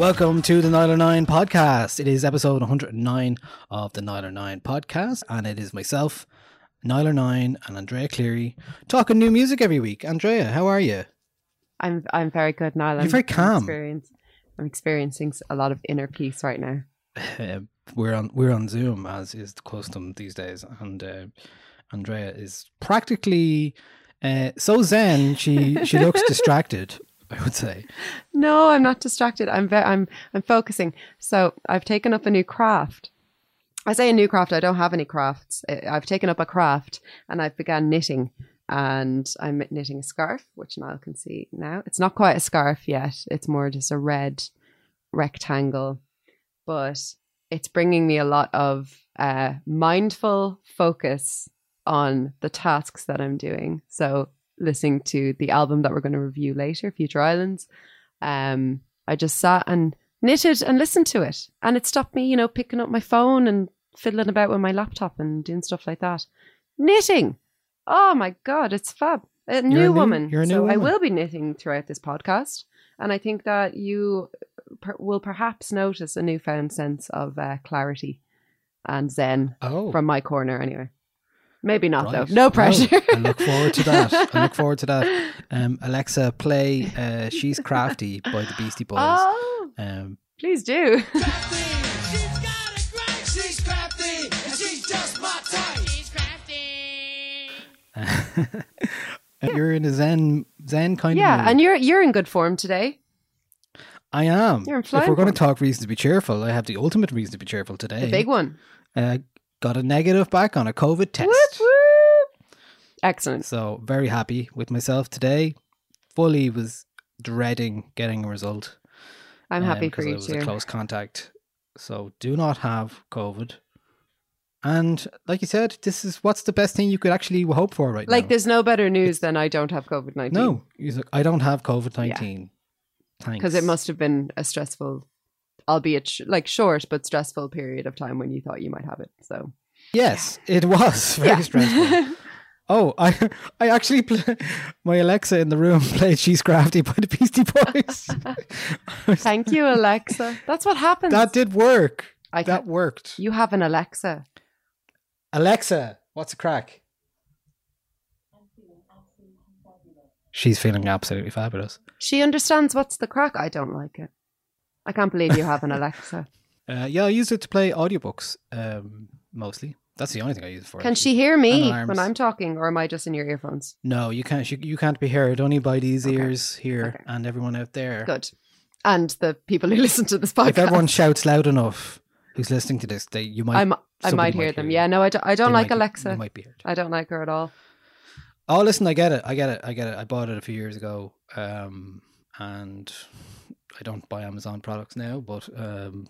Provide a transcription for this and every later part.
Welcome to the Nialler9 podcast. It is episode 109 of the Nialler9 podcast, and it is myself, Nialler9, and Andrea Cleary talking new music every week. Andrea, how are you? I'm I'm very good now. You're very calm. Experience, I'm experiencing a lot of inner peace right now. Uh, we're on we're on Zoom as is the custom these days, and uh, Andrea is practically uh, so zen. She she looks distracted. I would say. No, I'm not distracted. I'm very I'm I'm focusing. So I've taken up a new craft. I say a new craft. I don't have any crafts. I've taken up a craft and I've began knitting. And I'm knitting a scarf, which Niall can see now. It's not quite a scarf yet. It's more just a red rectangle, but it's bringing me a lot of uh, mindful focus on the tasks that I'm doing. So listening to the album that we're going to review later, Future Islands, um, I just sat and knitted and listened to it, and it stopped me, you know, picking up my phone and fiddling about with my laptop and doing stuff like that. Knitting. Oh my god, it's fab. A new, new- woman. you're a new so I will be knitting throughout this podcast, and I think that you per- will perhaps notice a newfound sense of uh, clarity and zen Oh, from my corner, anyway. Maybe not right. though. No pressure. I look forward to that. I look forward to that. Um, Alexa, play uh, "She's Crafty" by the Beastie Boys. oh, Um, please do. you're in a zen zen kind of yeah, and you're you're in good form today. I am. You're in if we're going to talk reasons to be cheerful, I have the ultimate reason to be cheerful today. The big one. Uh, got a negative back on a COVID test. Whoop, whoop. Excellent. So very happy with myself today. Fully was dreading getting a result. I'm um, happy for because It was too. a close contact. So do not have COVID. And like you said, this is what's the best thing you could actually hope for right Like, now. Like, there's no better news than I don't have COVID nineteen. No, he's like, I don't have COVID nineteen. Thanks. because it must have been a stressful, albeit sh- like short but stressful period of time when you thought you might have it. So Yes, it was very Yeah. stressful. Oh, I I actually play, my Alexa in the room played "She's Crafty" by the Beastie Boys. Thank you, Alexa. That's what happens. that did work. I that worked. you have an Alexa. Alexa, what's a crack? She's feeling absolutely fabulous. She understands what's the crack. I don't like it. I can't believe you have an Alexa. Uh, yeah, I use it to play audiobooks um, mostly. That's the only thing I use it for. Can actually. she hear me when I'm talking, or am I just in your earphones? No, you can't. You, you can't be heard only by these Okay. ears here Okay. and everyone out there. Good. And the people who listen to this podcast. If everyone shouts loud enough, who's listening to this, they you might. I'm, I might hear them. you. Yeah, no, I don't, I don't They like might- Alexa. Might be heard. I don't like her at all. Oh, listen, I get it. I get it. I get it. I bought it a few years ago, um, and I don't buy Amazon products now, but um,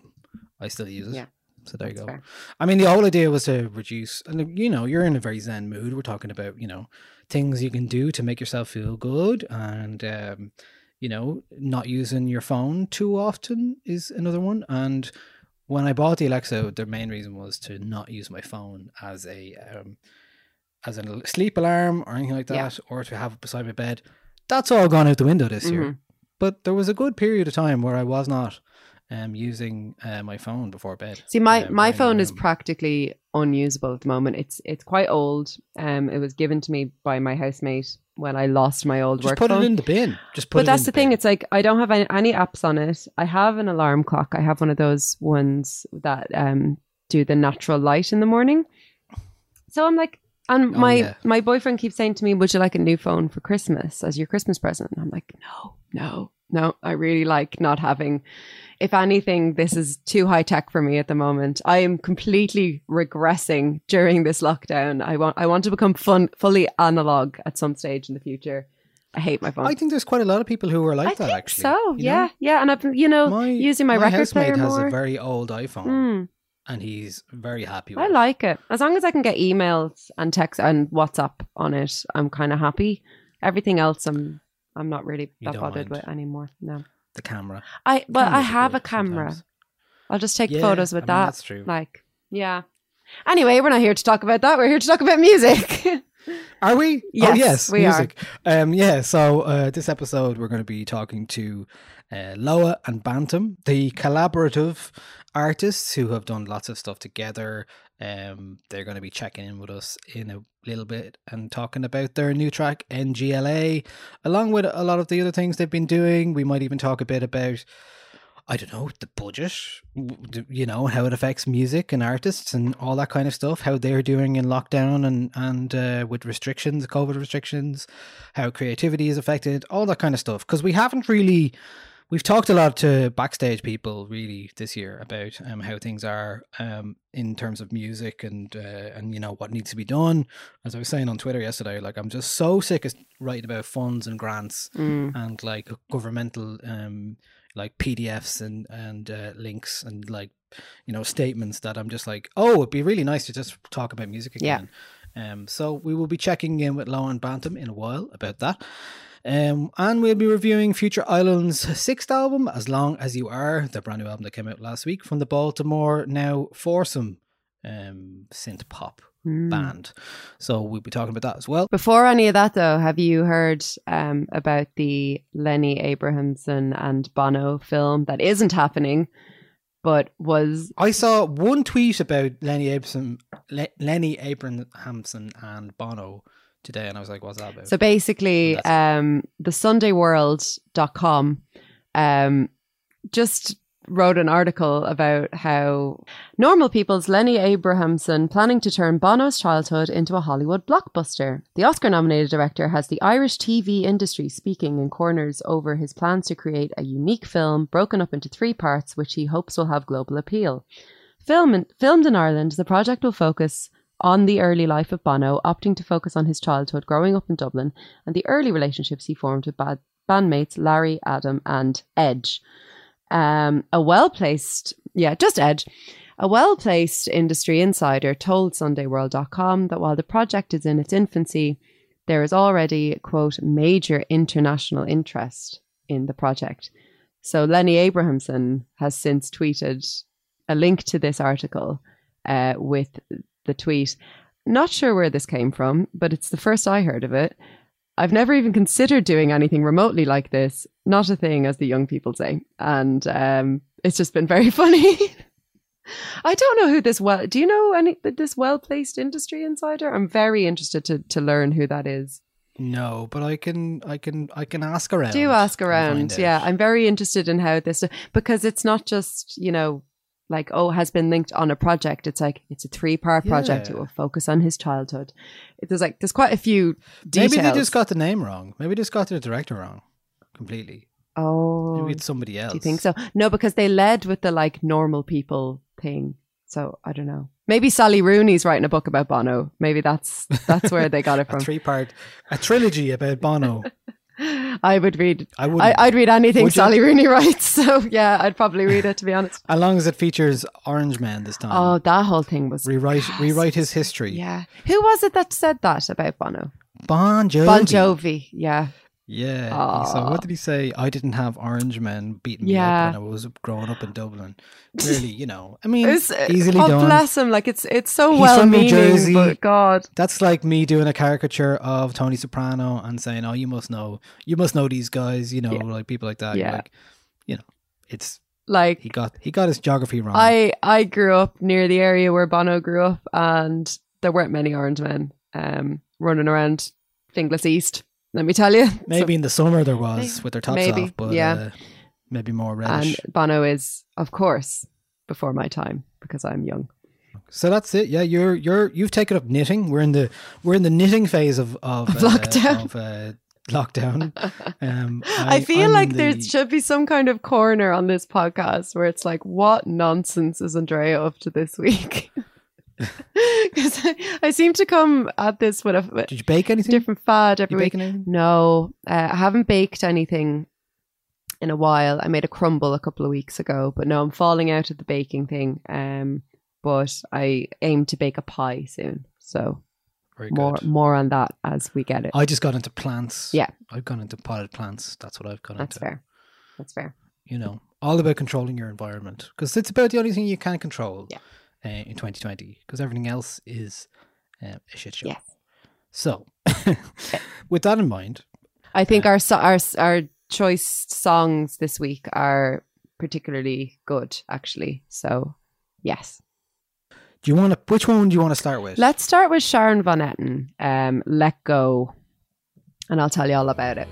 I still use it. Yeah, So there you that's go. fair. I mean, the whole idea was to reduce, and you know, you're in a very zen mood. We're talking about, you know, things you can do to make yourself feel good, and um, you know, not using your phone too often is another one. And when I bought the Alexa, the main reason was to not use my phone as a um, as a sleep alarm or anything like Yeah. that, or to have it beside my bed. That's all gone out the window this year. Mhm. But there was a good period of time where I was not um, using uh, my phone before bed. See, my um, my phone is practically unusable at the moment. It's it's quite old. Um, it was given to me by my housemate when I lost my old Just work put phone. it in the bin. Just put but that's in the thing. It's like I don't have any, any apps on it. I have an alarm clock. I have one of those ones that um do the natural light in the morning. So I'm like, and Oh, my yeah. my boyfriend keeps saying to me, "Would you like a new phone for Christmas as your Christmas present?" And I'm like, "No, no, no. I really like not having. If anything, this is too high tech for me at the moment. I am completely regressing during this lockdown. I want I want to become fun fully analog at some stage in the future. I hate my phone. I think there's quite a lot of people who are like I that. think actually, so. you Yeah, know? yeah. And I've you know, using my, record housemate player has more. a very old iPhone, Mm, and he's very happy. with it. I it. like it as long as I can get emails and text and WhatsApp on it. I'm kind of happy. Everything else, I'm I'm not really You that bothered mind. with anymore. No, the camera. I well, I Cameras are have a camera. sometimes. I'll just take Yeah, photos I with mean, that. that's true. Like, yeah. Anyway, we're not here to talk about that. We're here to talk about music. Are we? oh, Yes, yes, we are. music. Um, yeah. So uh, this episode, we're going to be talking to uh, Loah and Bantam, the collaborative artists who have done lots of stuff together. Um, they're going to be checking in with us in a little bit and talking about their new track NGLA, along with a lot of the other things they've been doing. We might even talk a bit about. I don't know the budget, you know how it affects music and artists and all that kind of stuff. How they're doing in lockdown and and uh, with restrictions, COVID restrictions, how creativity is affected, all that kind of stuff. Because we haven't really, we've talked a lot to backstage people really this year about um, how things are um, in terms of music and uh, and you know what needs to be done. As I was saying on Twitter yesterday, like I'm just so sick of writing about funds and grants Mm. and like governmental um like PDFs and and uh, links and like you know statements that I'm just like oh it'd be really nice to just talk about music Yeah. again. Um, so we will be checking in with Lauren Bantam in a while about that. Um, and we'll be reviewing Future Island's sixth album, As Long As You Are, the brand new album that came out last week from the Baltimore now foursome um, synth pop Mm. band. So we'll be talking about that as well. Before any of that, though, have you heard um, about the Lenny Abrahamson and Bono film that isn't happening, but was I saw one tweet about Lenny Abrahamson, Le- Lenny Abrahamson and Bono today, and I was like, "What's that about?" So basically, um, the SundayWorld.com um, just wrote an article about how normal people's Lenny Abrahamson planning to turn Bono's childhood into a Hollywood blockbuster. The Oscar nominated director has the Irish TV industry speaking in corners over his plans to create a unique film broken up into three parts, which he hopes will have global appeal. Film in, filmed in Ireland, the project will focus on the early life of Bono, opting to focus on his childhood growing up in Dublin and the early relationships he formed with bad bandmates Larry, Adam, and Edge. Um, a well placed, yeah, just Edge. A well placed industry insider told SundayWorld.com that while the project is in its infancy, there is already, quote, major international interest in the project. So Lenny Abrahamson has since tweeted a link to this article uh, with the tweet. Not sure where this came from, but it's the first I heard of it. I've never even considered doing anything remotely like this. Not a thing, as the young people say. And um, it's just been very funny. I don't know who this well. Do you know any this well placed industry insider? I'm very interested to to learn who that is. no, but I can, I can, I can ask around. Do ask around. Yeah. I'm very interested in how this because it's not just you know like oh has been linked on a project. It's like it's a three part project. It will focus on his childhood. It- There's like there's quite a few details. Maybe they just got the name wrong. Maybe they just got the director wrong completely. oh. Maybe it's somebody else. Do you think so? No, because they led with the like normal people thing. So I don't know. Maybe Sally Rooney's writing a book about Bono. Maybe that's that's where they got it from. three part, a trilogy about Bono. I would read. I wouldn't. I, I'd read anything Would? Sally Rooney writes. So yeah, I'd probably read it to be honest. As long as it features Orange Man this time. Oh, that whole thing was rewrite rewrite his history. Yeah. Who was it that said that about Bono? Bon Jovi. Bon Jovi. Yeah. Yeah. So what did he say? I didn't have Orange Men beating Yeah. me up when I was growing up in Dublin. Really, you know. I mean, It's, easily oh, done. bless him. Like it's it's so He's well from New meaning, Jersey. but God. That's like me doing a caricature of Tony Soprano and saying, "Oh, you must know, you must know these guys," you know, Yeah. like people like that. Yeah. Like, you know, it's Like he got he got his geography wrong. I I grew up near the area where Bono grew up, and there weren't many orange men um, running around Finglas East. Let me tell you. maybe in the summer there was with their tops maybe, off, but yeah. uh, maybe more rest. and. Bono is, of course, before my time because I'm young. So that's it. Yeah, you're you're you've taken up knitting. We're in the we're in the knitting phase of of, uh, lockdown. Of, uh, lockdown. Um, I, I, feel I'm like in there should be some kind of corner on this podcast where it's like, what nonsense is Andrea up to this week? Because I, I seem to come at this with a Did you bake anything? different fad every week. No, uh, I haven't baked anything in a while. I made a crumble a couple of weeks ago, but no, I'm falling out of the baking thing. Um, but I aim to bake a pie soon, so more more on that as we get it. I just got into plants. Yeah. I've gone into potted plants. That's what I've gone That's into. That's fair. That's fair. You know, all about controlling your environment because it's about the only thing you can control. Yeah. Uh, in 2020, because everything else is uh, a shit show. Yes. So, with that in mind, I think our so- our our choice songs this week are particularly good, actually. So, yes. do you want to? Which one do you want to start with? Let's start with Sharon Van Etten, um, Let Go, and I'll tell you all about it.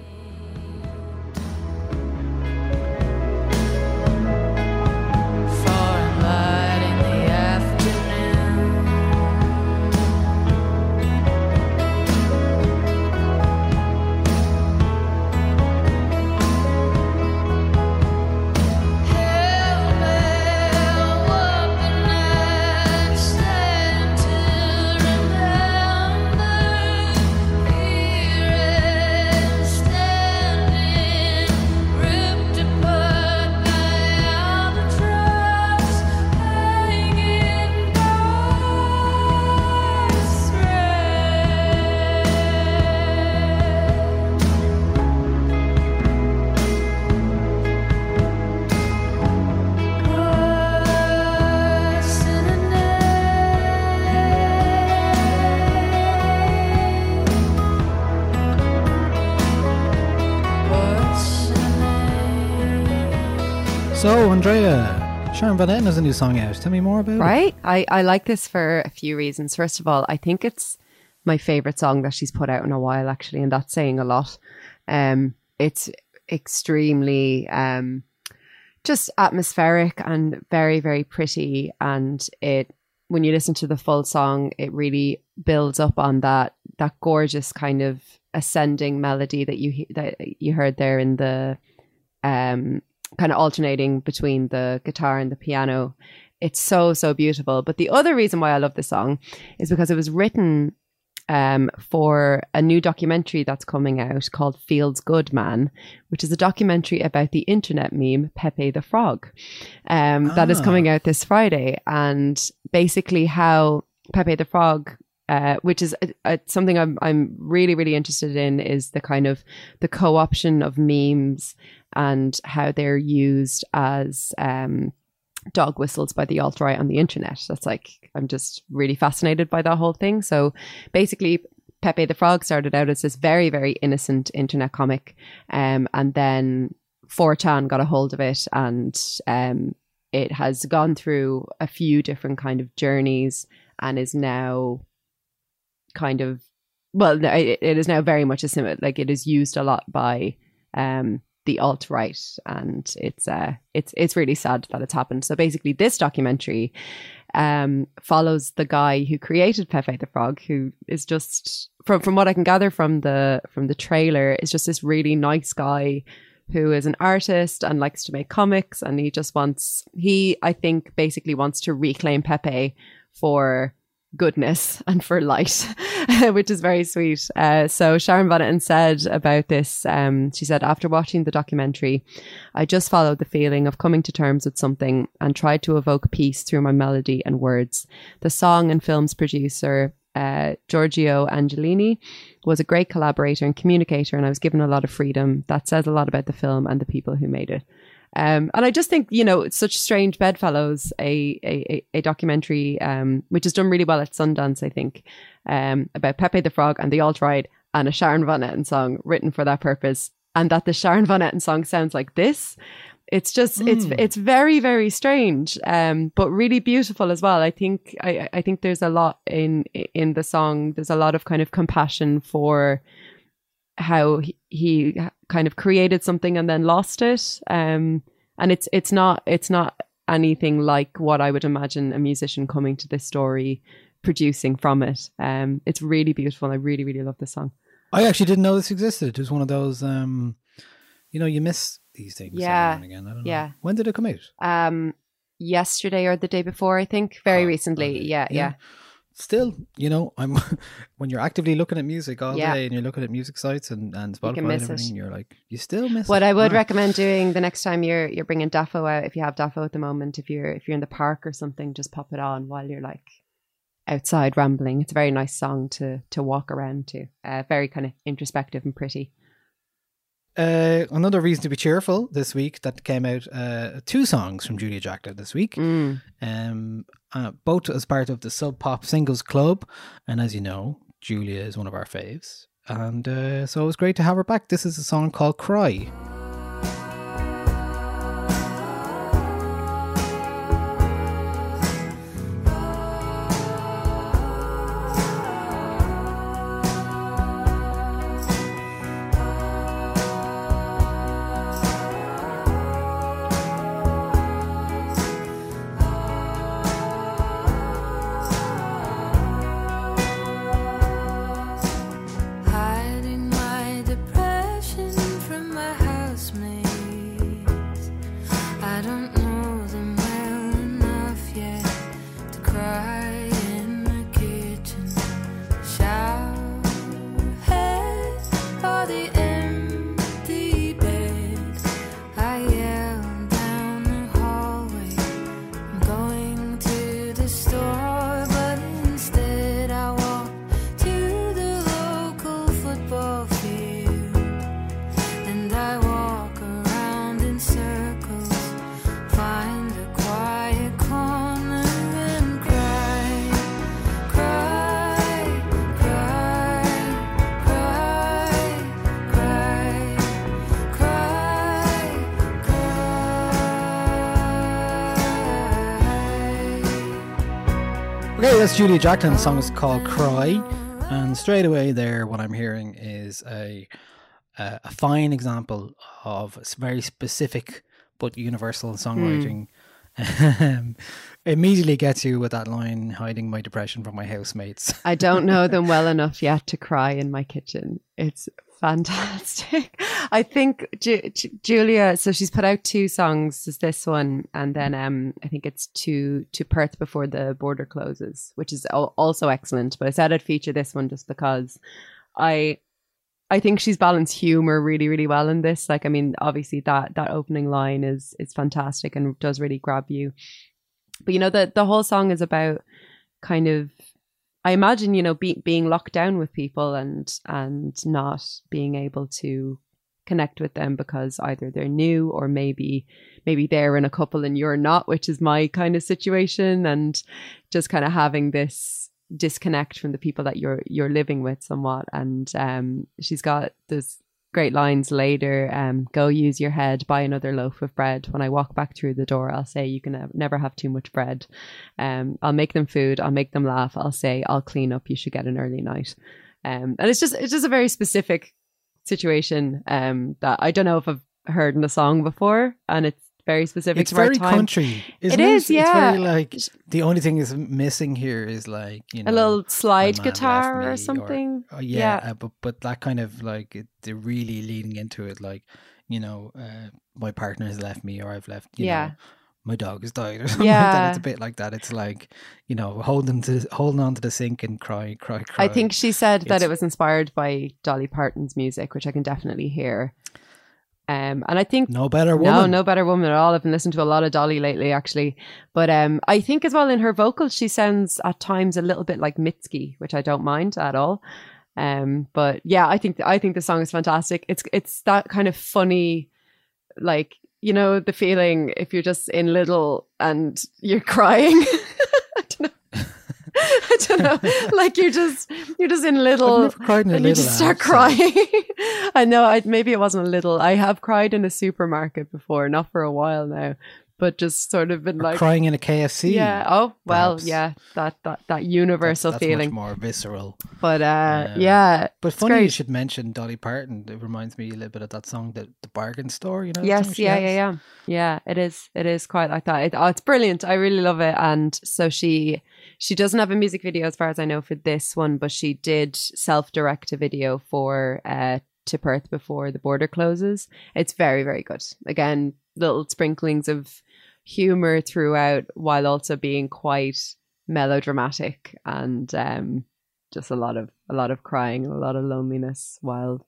Andrea, Sharon Van Etten has a new song out. Tell me more about it. Right? I, I like this for a few reasons. First of all, I think it's my favorite song that she's put out in a while, actually, and that's saying a lot. Um, it's extremely um, just atmospheric and very, very pretty. And it, when you listen to the full song, it really builds up on that that gorgeous kind of ascending melody that you that you heard there in the um kind of alternating between the guitar and the piano. It's so so beautiful. But the other reason why I love this song is because it was written um, for a new documentary that's coming out called Feels Good Man, which is a documentary about the internet meme Pepe the Frog um, that is Ah. coming out this Friday. And basically, how Pepe the Frog. Uh, which is uh, something I'm I'm really really interested in is the kind of the co-option of memes and how they're used as um, dog whistles by the alt right on the internet. That's like I'm just really fascinated by that whole thing. So basically, Pepe the Frog started out as this very very innocent internet comic, um, and then 4chan got a hold of it, and um, it has gone through a few different kind of journeys and is now kind of well, it, it is now very much a similar like it is used a lot by um the alt right, and it's uh it's it's really sad that it's happened. So basically, this documentary um follows the guy who created Pepe the Frog, who is just from from what I can gather from the from the trailer, is just this really nice guy who is an artist and likes to make comics and he just wants he I think basically wants to reclaim Pepe for goodness and for light, which is very sweet. Uh, so Sharon Etten said about this, um, she said, after watching the documentary, I just followed the feeling of coming to terms with something and tried to evoke peace through my melody and words. The song and film's producer, uh, Giorgio Angelini, was a great collaborator and communicator, and I was given a lot of freedom. That says a lot about the film and the people who made it. Um, and I just think, you know, it's such strange bedfellows, a, a, a- documentary, um, which is done really well at Sundance, I think, um, about Pepe the Frog and the alt right and a Sharon Van Etten song written for that purpose. And that the Sharon Van Etten song sounds like this. It's just, it's, it's very, very strange, um, but really beautiful as well. I think, I, I think there's a lot in, in the song. There's a lot of kind of compassion for, how he, he kind of created something and then lost it. Um, and it's it's not it's not anything like what I would imagine a musician coming to this story producing from it. Um, it's really beautiful. I really really love this song. I actually didn't know this existed. It was one of those, um, you know, you miss these things. Yeah, again. I don't know. yeah. When did it come out? Um, yesterday or the day before, I think, very Oh, recently. okay. Yeah, yeah, Still, you know, I'm when you're actively looking at music all Yeah. day and you're looking at music sites and and Spotify and miss it. you're like, you still miss. What it. I would recommend doing the next time you're you're bringing Daffo out, if you have Daffo at the moment, if you're if you're in the park or something, just pop it on while you're like outside rambling. It's a very nice song to to walk around to. Uh, very kind of introspective and pretty. Uh, another reason to be cheerful this week that came out uh, two songs from Julia Jacklin this week, Mm. um, uh, both as part of the Sub Pop Singles Club, and as you know, Julia is one of our faves, and uh, so it was great to have her back. This is a song called "Cry." Okay, that's Julia Jacklin. The song is called "Cry," and straight away there, what I'm hearing is a a, a fine example of very specific but universal songwriting. Um, immediately gets you with that line, "Hiding my depression from my housemates." I don't know them well enough yet to cry in my kitchen. It's fantastic. I think Ju- Ju- Julia. So she's put out two songs. is this one, and then um, I think it's to to Perth before the border closes, which is al- also excellent. But I said I'd feature this one just because I. I think she's balanced humor really, really well in this. Like, I mean, obviously that that opening line is is fantastic and does really grab you. But you know, the the whole song is about kind of I imagine, you know, be, being locked down with people and and not being able to connect with them because either they're new or maybe maybe they're in a couple and you're not, which is my kind of situation, and just kind of having this disconnect from the people that you're you're living with somewhat. And um, she's got this great lines later. Um, go use your head, buy another loaf of bread. When I walk back through the door, I'll say you can never have too much bread. Um, I'll make them food. I'll make them laugh. I'll say I'll clean up. You should get an early night. Um, and it's just it's just a very specific situation um, that I don't know if I've heard in a song before, and it's very specific it's to our very time. country. Isn't It it is, It's yeah. very like the only thing is missing here is like you know a little slide my man left guitar or something. oh, yeah, uh, but but that kind of like it, they're really leading into it, like you know, uh, my partner has left me or I've left. You Yeah. know, my dog has died or something like Yeah. that. It's a bit like that. It's like you know holding to holding on to the sink and cry, cry, cry. I think she said that it was inspired by Dolly Parton's music, which I can definitely hear. Um, and I think no better no, woman. no better woman at all. I've been listening to a lot of Dolly lately, actually. But um, I think as well in her vocals, she sounds at times a little bit like Mitski, which I don't mind at all. Um, but yeah, I think I think the song is fantastic. It's it's that kind of funny, like you know the feeling if you're just in little and you're crying. I don't know. I don't know. Like you're just you're just in little I've never cried in a and you just start crying. I know. I, maybe it wasn't a little. I have cried in a supermarket before, not for a while now, but just sort of been Or like, crying in a KFC. yeah. Oh well, perhaps. yeah. That that that universal that's, much feeling. more visceral. But uh, Um, yeah. But funny you should mention Dolly Parton. It reminds me a little bit of that song, the, the bargain store. You know? Yes, yeah, has? yeah, yeah, yeah. It is. It is quite like that. It, oh, it's brilliant. I really love it. And so she she doesn't have a music video as far as I know for this one, but she did self direct a video for uh to Perth before the border closes. It's very very good. Again, little sprinklings of humor throughout, while also being quite melodramatic and um just a lot of a lot of crying and a lot of loneliness while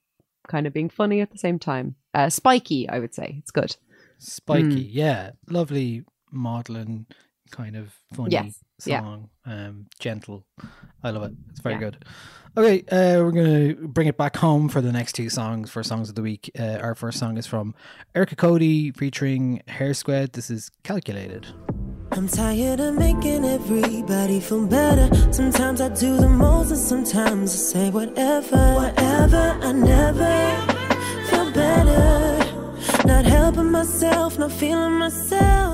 kind of being funny at the same time. Uh, spiky, I would say. It's good. Spiky, Mm. yeah. Lovely modeling, kind of funny Yes, yeah. song. Um, gentle. I love it. It's very Yeah. good. Okay, uh, we're going to bring it back home for the next two songs for Songs of the Week. Uh, our first song is from Erica Cody featuring Hare Squead. This is Calculated. I'm tired of making everybody feel better. Sometimes I do the most, and sometimes I say whatever. Whatever, I never feel better. Not helping myself, not feeling myself.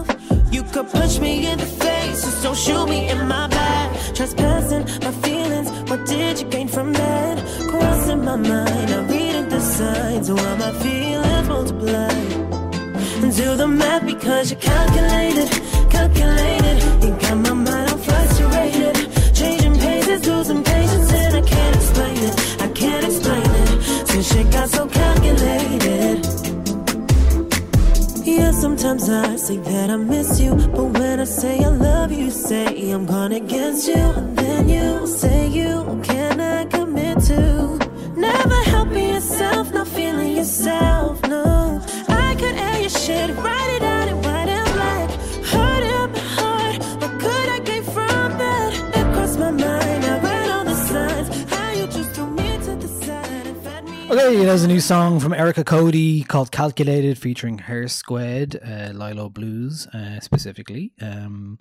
You could punch me in the face, just don't shoot me in my back. Trespassing my feelings, what did you gain from that? Crossing my mind, I'm reading the signs, while my feelings multiply and do the math because you're calculated, calculated. You got my mind all frustrated, changing paces, losing patience, and I can't explain it. I can't explain it. Since shit got so calculated. Yeah, sometimes I say that I miss you, but when I say I love you, say I'm gone against you, and then you say you cannot commit to. Never helping yourself, not feeling yourself, no. I could air your shit, write it out Okay, there's a new song from Erica Cody called Calculated featuring Hare Squead, uh, Lilo Blues uh, specifically. Um,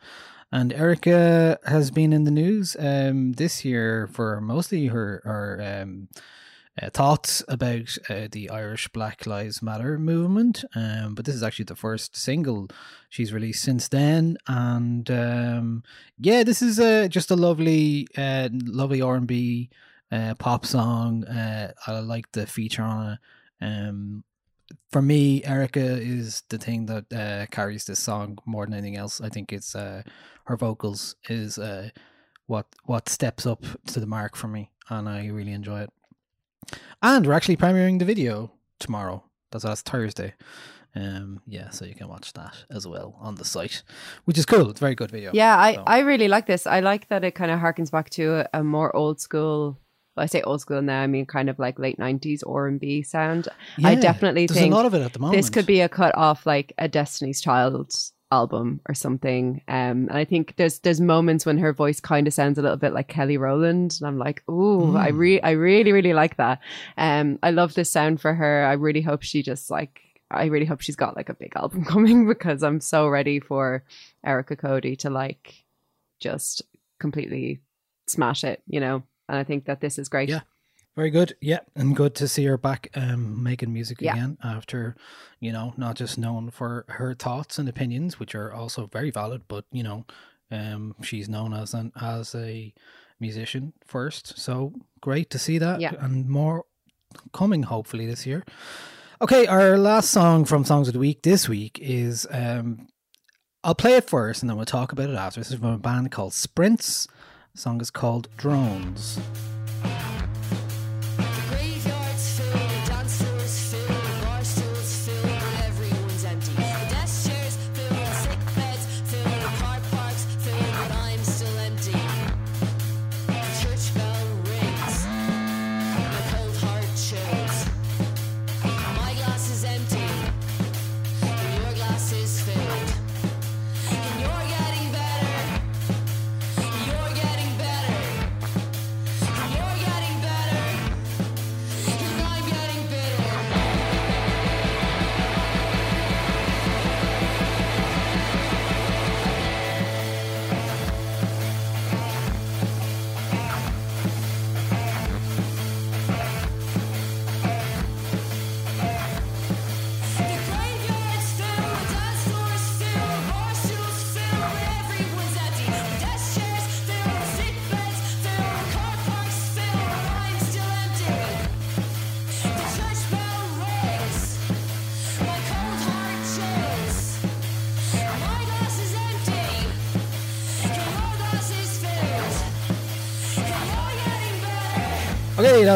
and Erica has been in the news um, this year for mostly her, her um, uh, thoughts about uh, the Irish Black Lives Matter movement. Um, but this is actually the first single she's released since then. And um, yeah, this is uh, just a lovely, uh, lovely R&B uh, pop song. Uh, I like the feature on it. Um, for me, Erica is the thing that uh, carries this song more than anything else. I think it's uh, her vocals is uh, what what steps up to the mark for me, and I really enjoy it. And we're actually premiering the video tomorrow. That's that's Thursday. Um, yeah, so you can watch that as well on the site, which is cool. It's a very good video. Yeah, I, So- I really like this. I like that it kind of harkens back to a, a more old school. Well, I say old school now. I mean, kind of like late nineties R and B sound. I Yeah, definitely there's think a lot of it at the moment. this could be a cut off like a Destiny's Child album or something. Um, and I think there's there's moments when her voice kind of sounds a little bit like Kelly Rowland, and I'm like, ooh, I Mm. re I really really like that. Um, I love this sound for her. I really hope she just like. I really hope she's got like a big album coming because I'm so ready for Erica Cody to like just completely smash it, you know. And I think that this is great. Yeah. Very good. Yeah, and good to see her back um, making music Yeah. again after, you know, not just known for her thoughts and opinions, which are also very valid, but you know, um, she's known as an as a musician first. So great to see that, Yeah. and more coming hopefully this year. Okay, our last song from Songs of the Week this week is um, I'll play it first, and then we'll talk about it after. This is from a band called Sprints. Song is called Drones.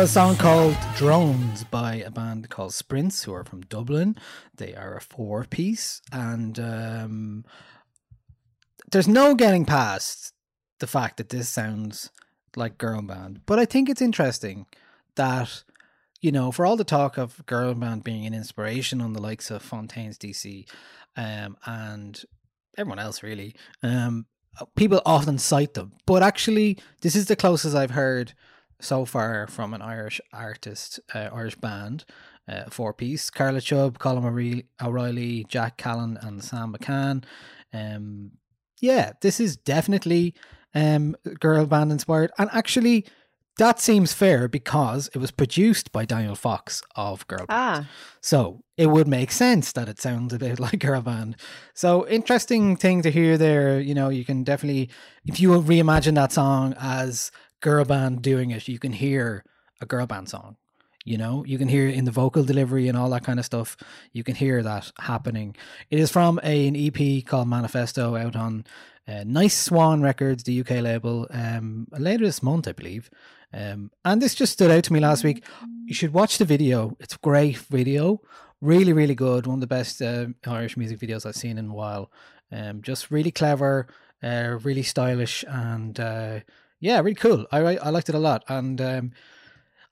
A song called Drones by a band called Sprints, who are from Dublin. They are a four piece, and um, there's no getting past the fact that this sounds like girl band. But I think it's interesting that, you know, for all the talk of girl band being an inspiration on the likes of Fontaines DC um, and everyone else, really, um, people often cite them. But actually, this is the closest I've heard so far from an Irish artist, uh, Irish band, uh, four piece. Karla Chubb, Colin O'Reilly, Jack Callan, and Sam McCann. Um, yeah, this is definitely um, girl band inspired. And actually, that seems fair because it was produced by Daniel Fox of Girl Band. Ah, So it would make sense that it sounds a bit like girl band. So interesting thing to hear there. You know, you can definitely, if you reimagine that song as girl band doing it, you can hear a girl band song. You know, you can hear in the vocal delivery and all that kind of stuff. You can hear that happening. It is from a, an EP called Manifesto out on uh, Nice Swan Records, the UK label, um, later this month, I believe. Um, and this just stood out to me last week. You should watch the video. It's a great video, really, really good. One of the best uh, Irish music videos I've seen in a while. Um, just really clever, uh, really stylish, and uh, yeah, really cool. I I liked it a lot, and um,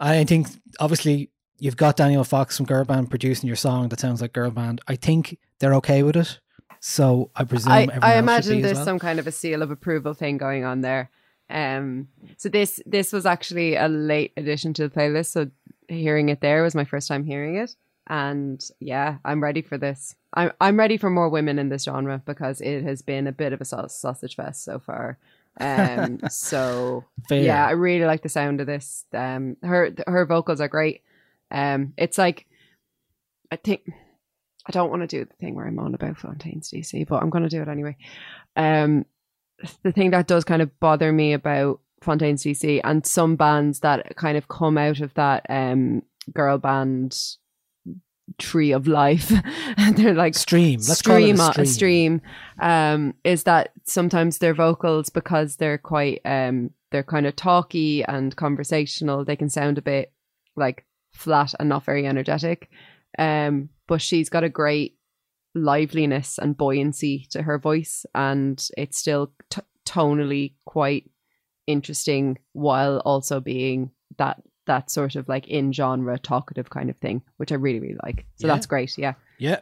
I think obviously you've got Daniel Fox from Girl Band producing your song that sounds like Girl Band. I think they're okay with it, so I presume I, I imagine there's well. some kind of a seal of approval thing going on there. Um, so this this was actually a late addition to the playlist. So hearing it there was my first time hearing it, and yeah, I'm ready for this. I'm I'm ready for more women in this genre because it has been a bit of a sausage fest so far. Um, so Fair. yeah, I really like the sound of this. Um, her her vocals are great. Um, it's like I think I don't want to do the thing where I'm on about Fontaines DC, but I'm going to do it anyway. Um, the thing that does kind of bother me about Fontaines DC and some bands that kind of come out of that um girl band tree of life, they're like Stream. Let's call it a stream, stream. stream um, is that sometimes their vocals because they're quite um, they're kind of talky and conversational. They can sound a bit like flat and not very energetic. Um, but she's got a great liveliness and buoyancy to her voice, and it's still t- tonally quite interesting while also being that that sort of like in genre talkative kind of thing, which I really really like. So Yeah. that's great. Yeah. Yeah.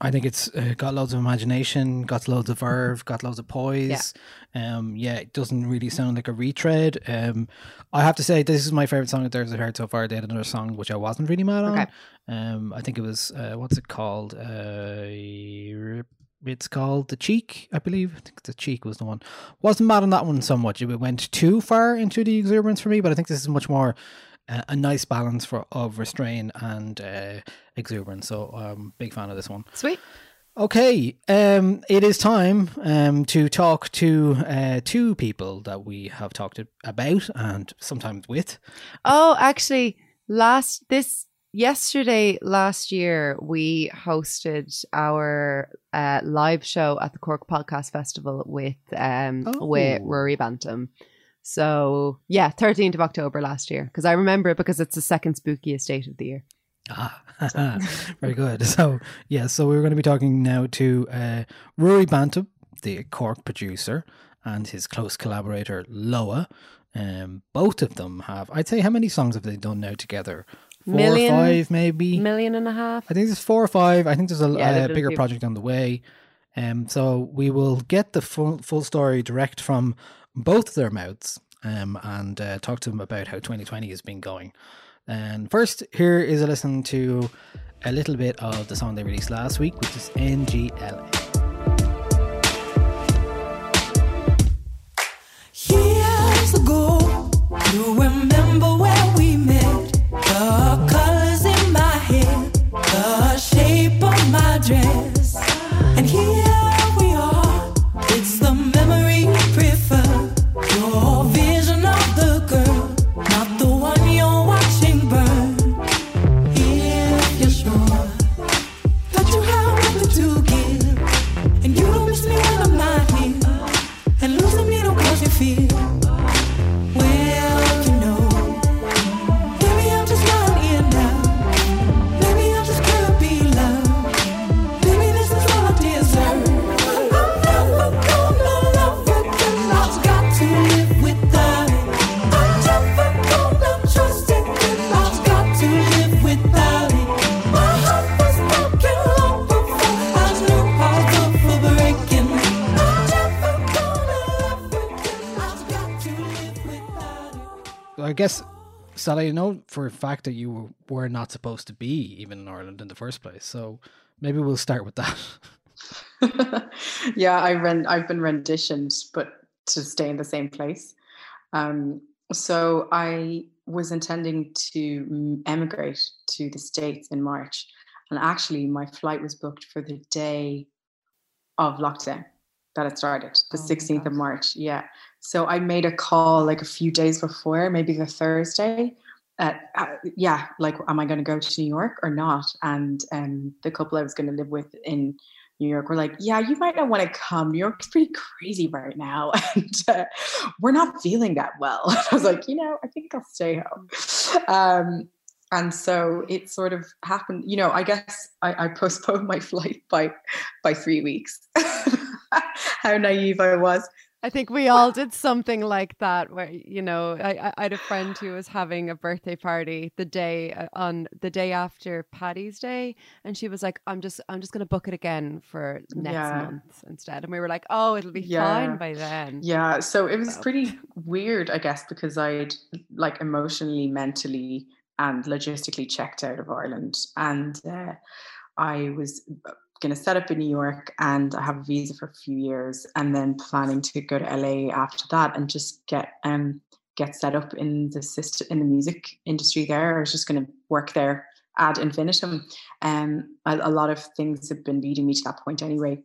I think it's uh, got loads of imagination, got loads of verve, got loads of poise. Um, yeah, it doesn't really sound like a retread. Um, I have to say this is my favorite song that there's heard so far. They had another song which I wasn't really mad on. Okay. Um, I think it was uh, what's it called? Uh, it's called the cheek, I believe. I think the cheek was the one. Wasn't mad on that one so much. It went too far into the exuberance for me, but I think this is much more uh, a nice balance for of restraint and uh, exuberance. So I'm big fan of this one. Sweet. Okay, um, it is time um, to talk to uh, two people that we have talked about and sometimes with. Oh, actually, last this yesterday last year we hosted our uh, live show at the Cork Podcast Festival with um Oh. with Rory Bantam. So yeah, thirteenth of October last year because I remember it because it's the second spookiest date of the year. Ah, very good. So, yeah, so we're going to be talking now to uh, Rory Bantam, the Cork producer, and his close collaborator, Loa. Um, both of them have, I'd say, how many songs have they done now together? Four Million- or five, maybe? Million and a half. I think there's four or five. I think there's a, Yeah, a bigger project on the way. Um, so we will get the full full story direct from both their mouths, um, and uh, talk to them about how 2020 has been going. And first, here is a listen to a little bit of the song they released last week, which is NGLA. Years ago, you remember where we met? The colors in my hair, the shape of my dress. And here guess, Sally, I know for a fact that you were, were not supposed to be even in Ireland in the first place. So maybe we'll start with that. yeah, I've been I've been renditioned, but to stay in the same place. Um, so I was intending to emigrate to the States in March. And actually, my flight was booked for the day of lockdown that it started, the Oh 16th of March. Yeah. So I made a call like a few days before, maybe the Thursday. Uh, yeah, like, am I going to go to New York or not? And um, the couple I was going to live with in New York were like, yeah, you might not want to come. New York's pretty crazy right now. And uh, we're not feeling that well. I was like, you know, I think I'll stay home. Um, and so it sort of happened, you know, I guess I, I postponed my flight by by three weeks. How naive I was. I think we all did something like that where you know I, I had a friend who was having a birthday party the day uh, on the day after Paddy's Day and she was like I'm just I'm just going to book it again for next Yeah. month instead and we were like oh it'll be Yeah. fine by then Yeah, so it was So- pretty weird, I guess, because I'd like emotionally, mentally, and logistically checked out of Ireland, and uh, I was going to set up in New York, and I have a visa for a few years, and then planning to go to LA after that, and just get um get set up in the system in the music industry there. I was just going to work there ad infinitum. Um, a, a lot of things have been leading me to that point anyway,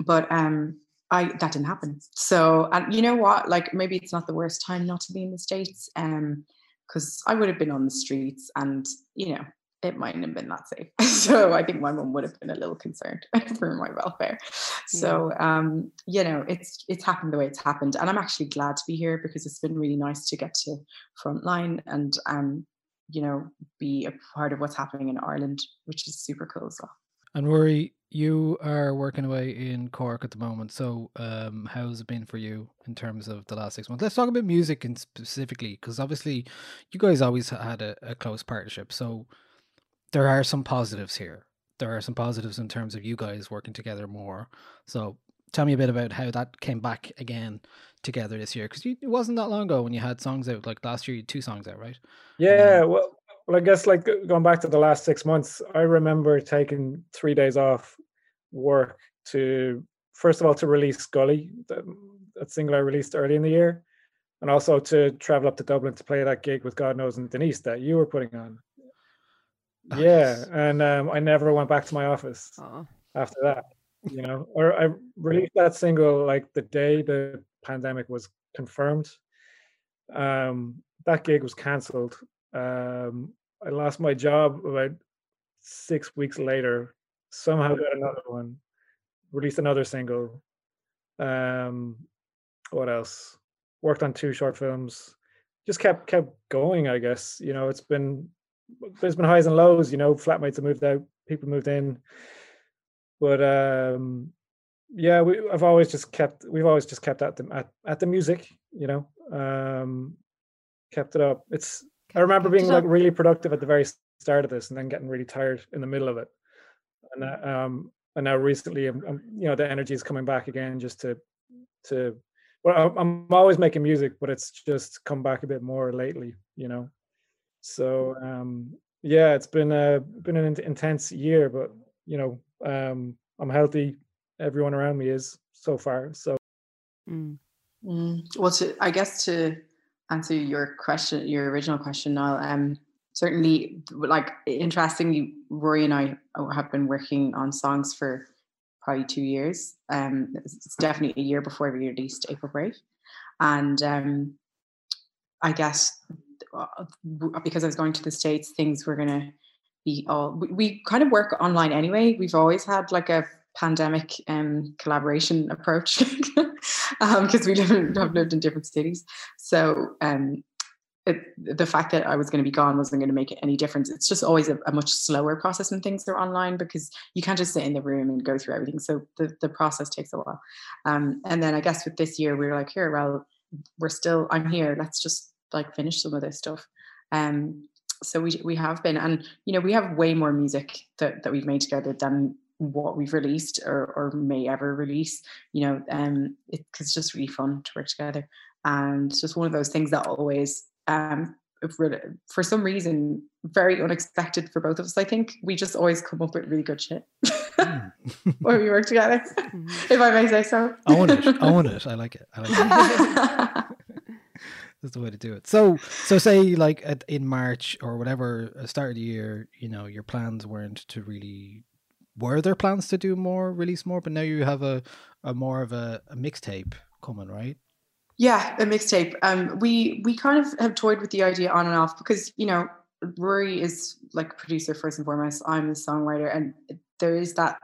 but um I that didn't happen. So and you know what? Like maybe it's not the worst time not to be in the States. Um because I would have been on the streets and you know it mightn't have been that safe. so I think my mum would have been a little concerned for my welfare. So um, you know, it's it's happened the way it's happened. And I'm actually glad to be here because it's been really nice to get to frontline and um, you know, be a part of what's happening in Ireland, which is super cool as well. And Rory, you are working away in Cork at the moment. So, um, how's it been for you in terms of the last six months? Let's talk about music and specifically, because obviously, you guys always had a, a close partnership. So, there are some positives here. There are some positives in terms of you guys working together more. So, tell me a bit about how that came back again together this year, because it wasn't that long ago when you had songs out. Like last year, you had two songs out, right? Yeah, well, well, I guess like going back to the last six months, I remember taking three days off work to first of all to release Gully, that, that single I released early in the year, and also to travel up to Dublin to play that gig with God knows and Denise that you were putting on. Oh, Yeah, and um, I never went back to my office oh after that. You know, or I released that single like the day the pandemic was confirmed. Um, that gig was cancelled. Um, I lost my job about six weeks later. Somehow got another one. Released another single. Um, what else? Worked on two short films. Just kept kept going. I guess you know it's been there's been highs and lows. You know, flatmates have moved out, people moved in, but um, yeah, we I've always just kept we've always just kept at the at, at the music. You know, um, kept it up. It's I remember being like really productive at the very start of this, and then getting really tired in the middle of it. And that, um, and now recently, I'm, I'm you know the energy is coming back again, just to to. Well, I'm- I'm always making music, but it's just come back a bit more lately. You know, so um, yeah, it's been a been an intense year, but you know, um, I'm healthy. Everyone around me is so far. So mm. Mm. Well, to I guess to answer your question, your original question, Niall, um, certainly, like interestingly, Rory and I have been working on songs for probably two years. Um, it's it's definitely a year before we released April Brave, and um, I guess uh, w- because I was going to the states, things were gonna be all. We, we kind of work online anyway. We've always had like a pandemic um, collaboration approach because we live in, have lived in different cities. So um, it, the fact that I was going to be gone wasn't going to make any difference. It's just always a, a much slower process when things are online because you can't just sit in the room and go through everything. So the, the process takes a while. Um, and then I guess with this year, we were like, here, well, we're still, I'm here. Let's just like finish some of this stuff. Um, so we we have been, and you know, we have way more music that, that we've made together than what we've released or, or may ever release. You know, um, it, 'cause it's just really fun to work together, and it's just one of those things that always um for some reason very unexpected for both of us. I think we just always come up with really good shit when we work together. if I may say so. Own it. Own it. I like it. I like it. That's the way to do it. So, so say like at, in March or whatever, uh, start of the year, you know, your plans weren't to really. Were there plans to do more, release more? But now you have a, a more of a, a mixtape coming, right? Yeah, a mixtape. Um, we we kind of have toyed with the idea on and off because you know Rory is like producer first and foremost. I'm a songwriter, and there is that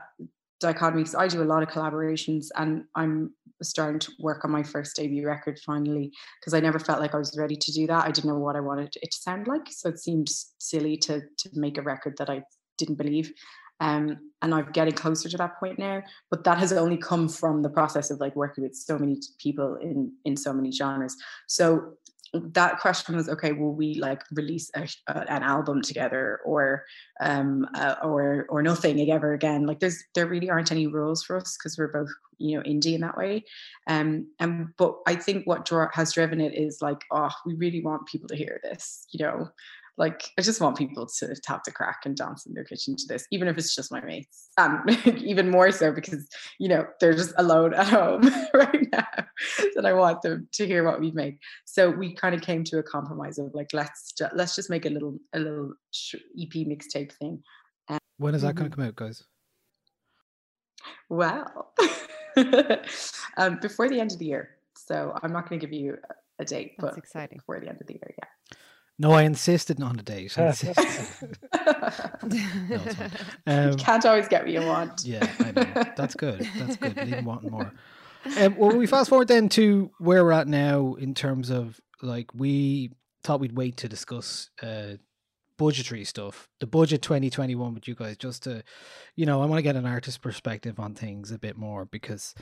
dichotomy. Because I do a lot of collaborations, and I'm starting to work on my first debut record finally because I never felt like I was ready to do that. I didn't know what I wanted it to sound like, so it seemed silly to to make a record that I didn't believe. Um, and I'm getting closer to that point now. But that has only come from the process of like working with so many people in in so many genres. So that question was okay will we like release a, a, an album together or um uh, or or nothing ever again? Like there's there really aren't any rules for us because we're both you know indie in that way. Um and but i think what has driven it is like oh we really want people to hear this you know like I just want people to tap the crack and dance in their kitchen to this, even if it's just my mates. And even more so because, you know, they're just alone at home right now. that I want them to hear what we make. So we kind of came to a compromise of like, let's ju- let's just make a little a little sh- EP mixtape thing. Um, When is that going to come out, guys? Well, um, before the end of the year. So I'm not going to give you a- a date, That's but exciting. before the end of the year, yeah. No, I insisted on a date. I insisted. it's. Um, you can't always get what you want. Yeah, I know. That's good. That's good. Leave wanting more. Um, well, we fast forward then to where we're at now in terms of like we thought we'd wait to discuss uh, budgetary stuff, the budget 2021 with you guys, just to, you know, I want to get an artist perspective on things a bit more because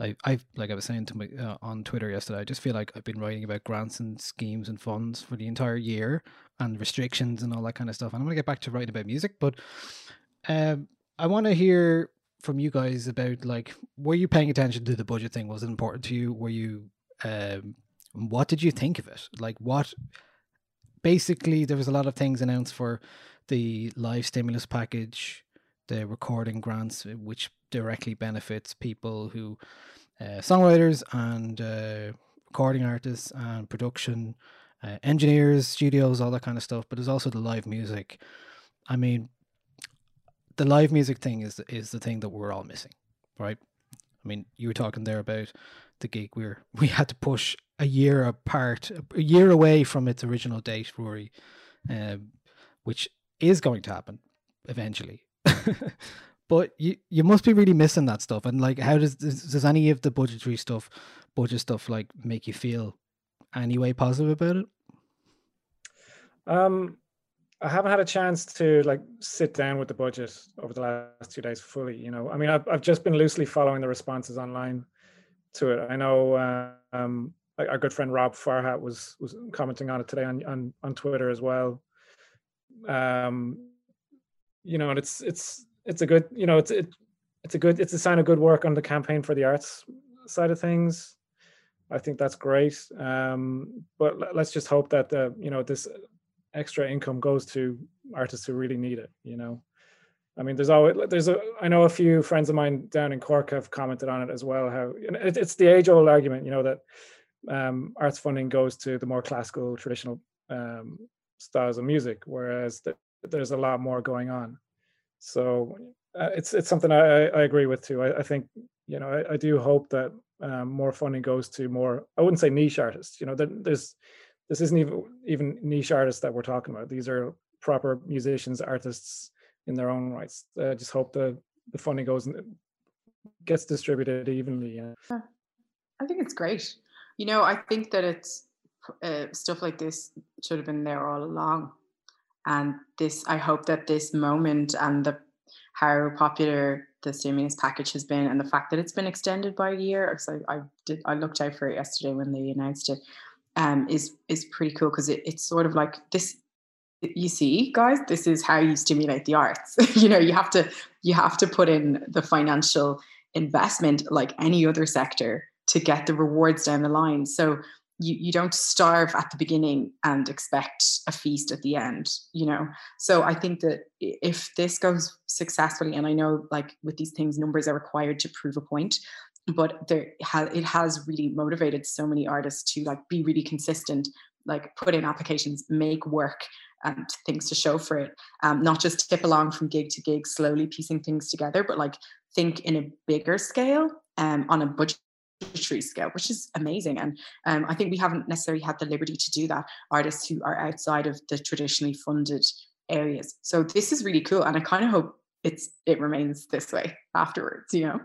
I, I've like I was saying to my uh, on Twitter yesterday, I just feel like I've been writing about grants and schemes and funds for the entire year and restrictions and all that kind of stuff, and I'm gonna get back to writing about music, but um, I want to hear from you guys about like were you paying attention to the budget thing? Was it important to you? Were you um, what did you think of it? Like what? Basically, there was a lot of things announced for the live stimulus package, the recording grants, which directly benefits people who uh, songwriters and uh, recording artists and production uh, engineers, studios, all that kind of stuff. But there's also the live music. I mean, the live music thing is is the thing that we're all missing, right? I mean, you were talking there about the gig we were we had to push a year apart, a year away from its original date, Rory, um, which is going to happen eventually. but you you must be really missing that stuff. And like, how does does, any of the budgetary stuff, budget stuff, like make you feel any way positive about it? Um, I haven't had a chance to like sit down with the budget over the last two days fully. You know, I mean, I've I've just been loosely following the responses online to it. I know uh, um, our good friend Rob Farhat was was commenting on it today on on, on Twitter as well. Um, you know, and it's it's it's a good you know it's it, it's a good it's a sign of good work on the campaign for the arts side of things. I think that's great. Um, but let's just hope that the you know this extra income goes to artists who really need it. You know, I mean, there's always there's a I know a few friends of mine down in Cork have commented on it as well. How it, it's the age old argument, you know, that um, arts funding goes to the more classical traditional um, styles of music, whereas th- there's a lot more going on. So uh, it's it's something I, I agree with too. I, I think you know I, I do hope that um, more funding goes to more. I wouldn't say niche artists. You know, there, there's this isn't even even niche artists that we're talking about. These are proper musicians, artists in their own rights. I just hope the the funding goes and gets distributed evenly. Yeah. I think it's great. You know, I think that it's uh, stuff like this should have been there all along. And this, I hope that this moment and the how popular the stimulus package has been, and the fact that it's been extended by a year. I, I did, I looked out for it yesterday when they announced it. Um, is is pretty cool because it, it's sort of like this. You see, guys, this is how you stimulate the arts. you know, you have to you have to put in the financial investment like any other sector to get the rewards down the line. So you, you don't starve at the beginning and expect a feast at the end you know? So i think that if this goes successfully and i know like with these things numbers are required to prove a point but there it has really motivated so many artists to like be really consistent like put in applications make work and things to show for it. Um, not just tip along from gig to gig slowly piecing things together but like think in a bigger scale um, on a budget tree scale, which is amazing. And um, I think we haven't necessarily had the liberty to do that, artists who are outside of the traditionally funded areas. So this is really cool. And I kind of hope it's it remains this way afterwards, you know?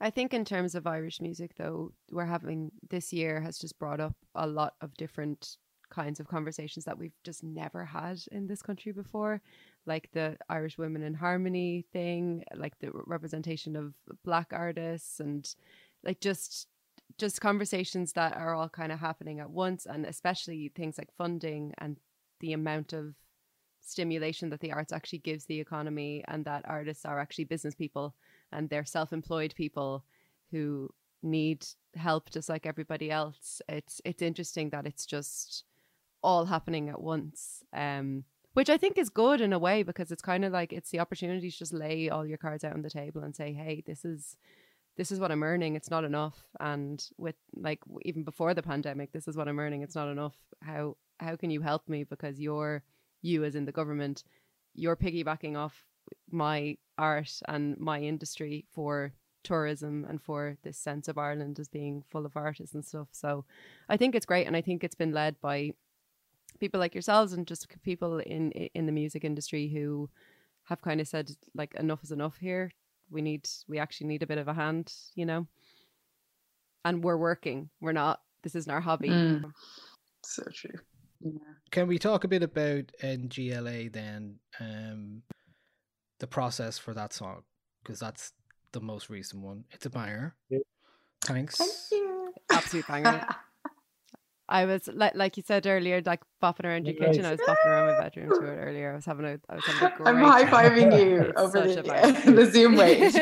I think in terms of Irish music though, we're having this year has just brought up a lot of different kinds of conversations that we've just never had in this country before like the irish women in harmony thing like the representation of black artists and like just just conversations that are all kind of happening at once and especially things like funding and the amount of stimulation that the arts actually gives the economy and that artists are actually business people and they're self-employed people who need help just like everybody else. It's it's interesting that it's just all happening at once um which i think is good in a way because it's kind of like it's the opportunity to just lay all your cards out on the table and say hey this is this is what I'm earning. It's not enough. And with like even before the pandemic, this is what I'm earning. It's not enough. How how can you help me? Because you're you as in the government, you're piggybacking off my art and my industry for tourism and for this sense of Ireland as being full of artists and stuff. So I think it's great and I think it's been led by people like yourselves and just people in in the music industry who have kind of said like enough is enough here we need we actually need a bit of a hand you know? And we're working. We're not this isn't our hobby. Mm. so true. Yeah. can we talk a bit about ngla then um the process for that song? Because that's the most recent one. It's a banger. Yeah. thanks. Thank you. absolute banger I was like, like you said earlier, like bopping around your kitchen. I was bopping around my bedroom to it earlier. I was having a, I was having a great. I'm high fiving you over the, the Zoom wait.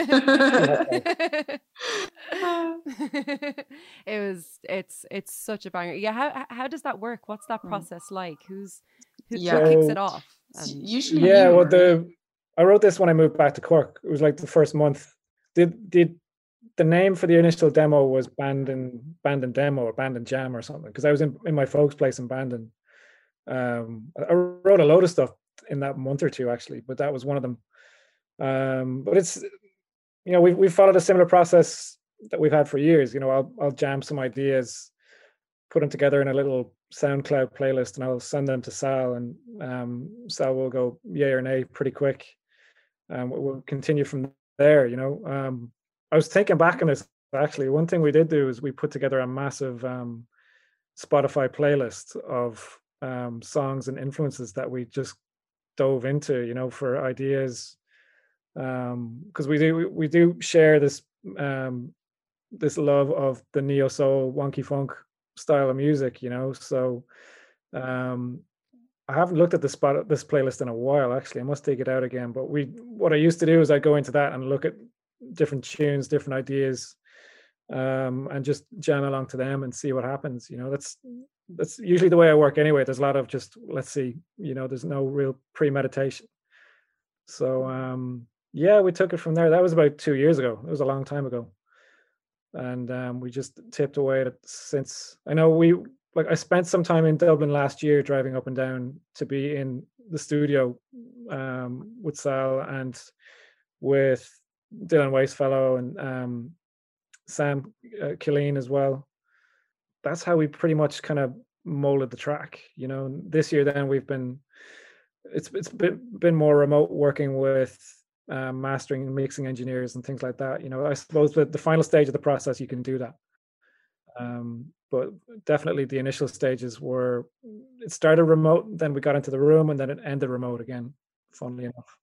it was. It's. It's such a banger. Yeah. How How does that work? What's that Hmm. process like? Who's Who Yeah. kicks it off? And Usually, yeah you well the i wrote this when i moved back to cork it was like the first month did did the name for the initial demo was bandon bandon demo or bandon jam or something because i was in, in my folks place in bandon um i wrote a load of stuff in that month or two actually but that was one of them um but it's you know we've, we've followed a similar process that we've had for years you know i'll i'll jam some ideas put them together in a little SoundCloud playlist and I'll send them to Sal and um, Sal will go yay or nay pretty quick. Um, we'll- we'll continue from there, you know. Um, I was thinking back on this actually. One thing we did do is we put together a massive um, Spotify playlist of um, songs and influences that we just dove into, you know, for ideas. Because we do we, we do share this um, this love of the neo soul wonky funk style of music, you know. So um I haven't looked at the spot this playlist in a while actually. I must dig it out again. But we what I used to do is I'd go into that and look at different tunes, different ideas, um, and just jam along to them and see what happens. You know, that's that's usually the way I work anyway. There's a lot of just let's see, you know, there's no real premeditation. So um yeah, we took it from there. That was about two years ago. It was a long time ago and um, we just tipped away at it since. I know we like I spent some time in Dublin last year driving up and down to be in the studio um, with Sal and with Dylan Wastefellow and um, Sam uh, Killeen as well. That's how we pretty much kind of molded the track. You know, this year then we've been it's it's been been more remote working with um, mastering and mixing engineers and things like that. You know, I suppose the final stage of the process you can do that. Um, but definitely the initial stages were it started remote, then we got into the room, and then it ended remote again. Funnily enough.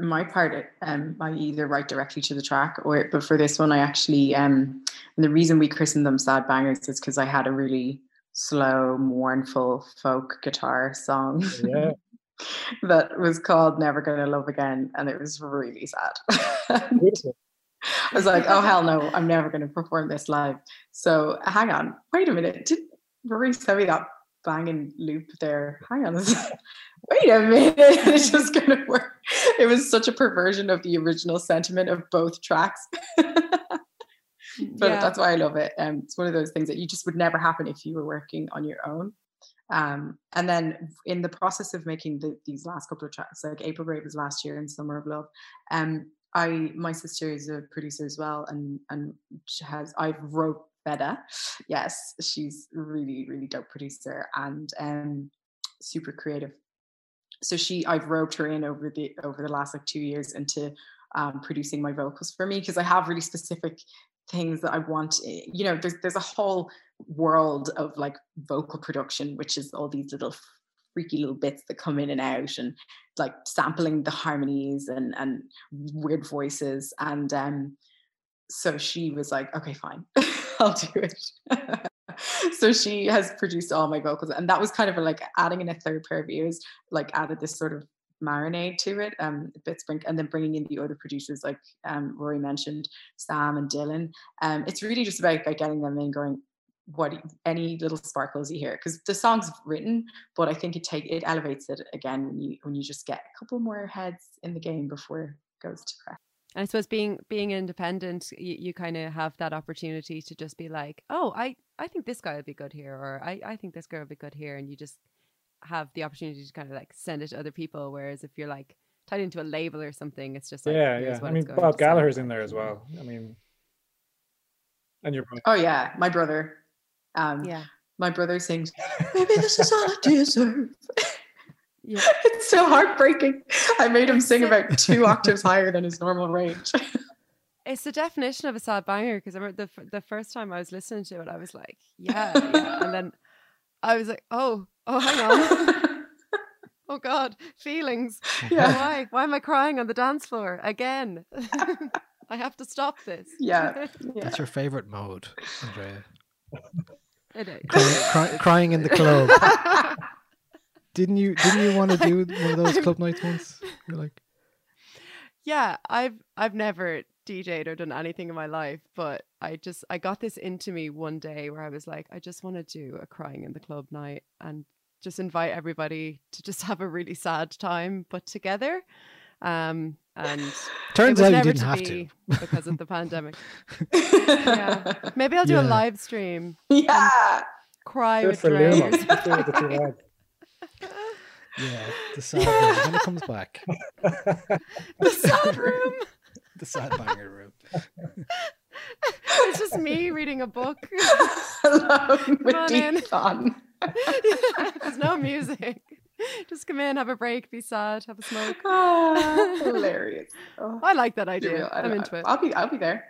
My part um I either write directly to the track or but for this one I actually um and the reason we christened them sad bangers is because I had a really slow mournful folk guitar song Yeah. that was called Never Gonna Love Again and it was really sad. I was like, oh hell no, I'm never gonna perform this live. So hang on, wait a minute. Did Rory sent me that banging loop there. Hang on. Wait a minute. It's just gonna work. It was such a perversion of the original sentiment of both tracks. but Yeah. that's why I love it. Um, it's one of those things that you just would never happen if you were working on your own. Um, and then in the process of making the, these last couple of tracks, like April Grave was last year and Summer of Love, um, I my sister is a producer as well, and and she has I wrote Betta. Yes, she's really really dope producer and um, super creative. So she I've roped her in over the over the last like two years into um, producing my vocals for me because I have really specific things that I want. eh, You know, there's there's a whole world of like vocal production, which is all these little freaky little bits that come in and out and like sampling the harmonies and and weird voices and um so she was like okay fine i'll do it. So she has produced all my vocals and that was kind of like adding in a third pair of ears like added this sort of marinade to it um a bit spring and then bringing in the other producers like um rory mentioned sam and dylan. Um it's really just about like getting them in going what any little sparkles you hear because the song's written but i think it take it elevates it again when you when you just get a couple more heads in the game before it goes to press And I suppose being being independent, you, you kind of have that opportunity to just be like, oh, I I think this guy would be good here, or I I think this girl would be good here, and you just have the opportunity to kind of like send it to other people. Whereas if you're like tied into a label or something, it's just like, yeah, here's yeah. what I mean, Bob Gallagher's in there as well. I mean, and your brother. oh yeah my brother um Yeah, my brother sings maybe this is all i deserve yeah. it's so heartbreaking i made him sing about two octaves higher than his normal range It's the definition of a sad banger because I remember the the first time I was listening to it, I was like, yeah, yeah. and then I was like, oh, oh, hang on. Oh God, feelings. Yeah. Why? Why am I crying on the dance floor again? I have to stop this. yeah yeah That's your favorite mode, Andrea. It is. Crying, cry, crying in the club. Didn't you? Didn't you want to do one of those club nights once? You're like, Yeah, I've I've never DJ'd or done anything in my life, but I just I got this into me one day where I was like, I just want to do a crying in the club night and just invite everybody to just have a really sad time, but together. Um, and turns out you never didn't have to. be because of the pandemic. Yeah, maybe I'll do a live stream, yeah cry Good with for Dre. Luma. or Let's do it with the two lads. Yeah, the sad room when it comes back. the sad room. The sad banger room. It's just me reading a book. alone with on in. deep There's no music. Just come in, have a break, be sad, have a smoke. Ah, hilarious oh, I like that idea. real. I I'm into it. i'll be i'll be there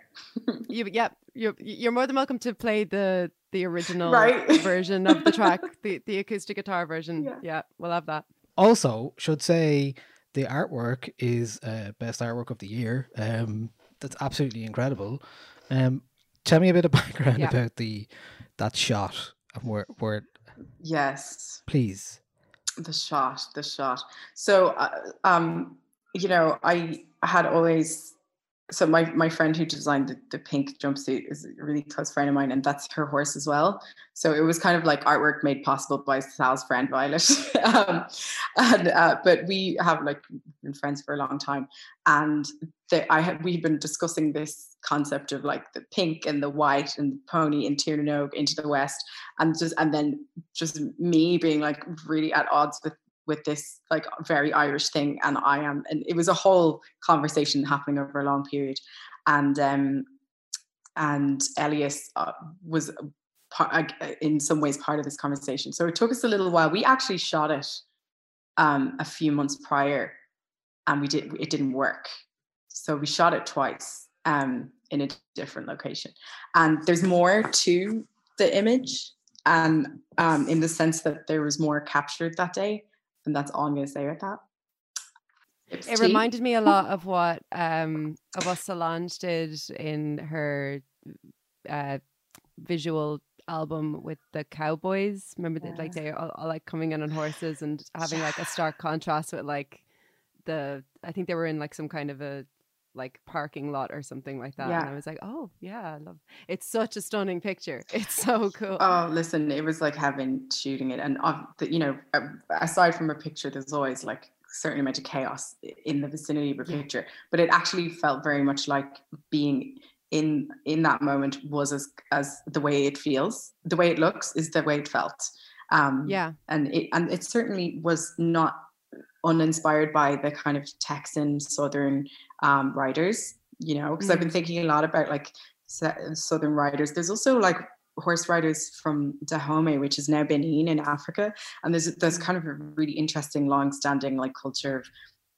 You, yeah, you're you're more than welcome to play the the original Right. version of the track, the the acoustic guitar version. Yeah. Yeah, we'll have that. Also, should say the artwork is uh, best artwork of the year. Um, that's absolutely incredible. Um, tell me a bit of background Yeah. about the that shot and where where yes please. the shot the shot so uh, um you know i had always so my my friend who designed the, the pink jumpsuit is a really close friend of mine and that's her horse as well. So it was kind of like artwork made possible by sal's friend violet. Um, and uh, but we have like been friends for a long time. And i had we've been discussing this concept of like the pink and the white and the pony in Tirnanog into the west. And just and then just me being like really at odds with with this like very Irish thing and I am and it was a whole conversation happening over a long period. And um and Elias uh, was part, in some ways part of this conversation. So it took us a little while. We actually shot it um a few months prior and we did it didn't work. So we shot it twice um in a different location. And there's more to the image and um in the sense that there was more captured that day and that's all I'm going to say about that. It's It tea. reminded me a lot of what um of what Solange did in her uh visual album with the cowboys. Remember that like they all, all like coming in on horses and having like a stark contrast with like the I think they were in like some kind of a like parking lot or something like that. Yeah. And I was like, oh yeah, I love. It's such a stunning picture. It's so cool. Oh, listen, it was like heaven shooting it, and uh, you know, uh, aside from a picture, there's always like a certain amount of chaos in the vicinity of a picture, but it actually felt very much like being in in that moment was as as the way it feels, the way it looks is the way it felt. Um, yeah. and it and it certainly was not uninspired by the kind of Texan Southern um, writers, you know, because I've been thinking a lot about like Southern writers. There's also like horse riders from Dahomey, which is now Benin in Africa, and there's there's kind of a really interesting, long-standing like culture of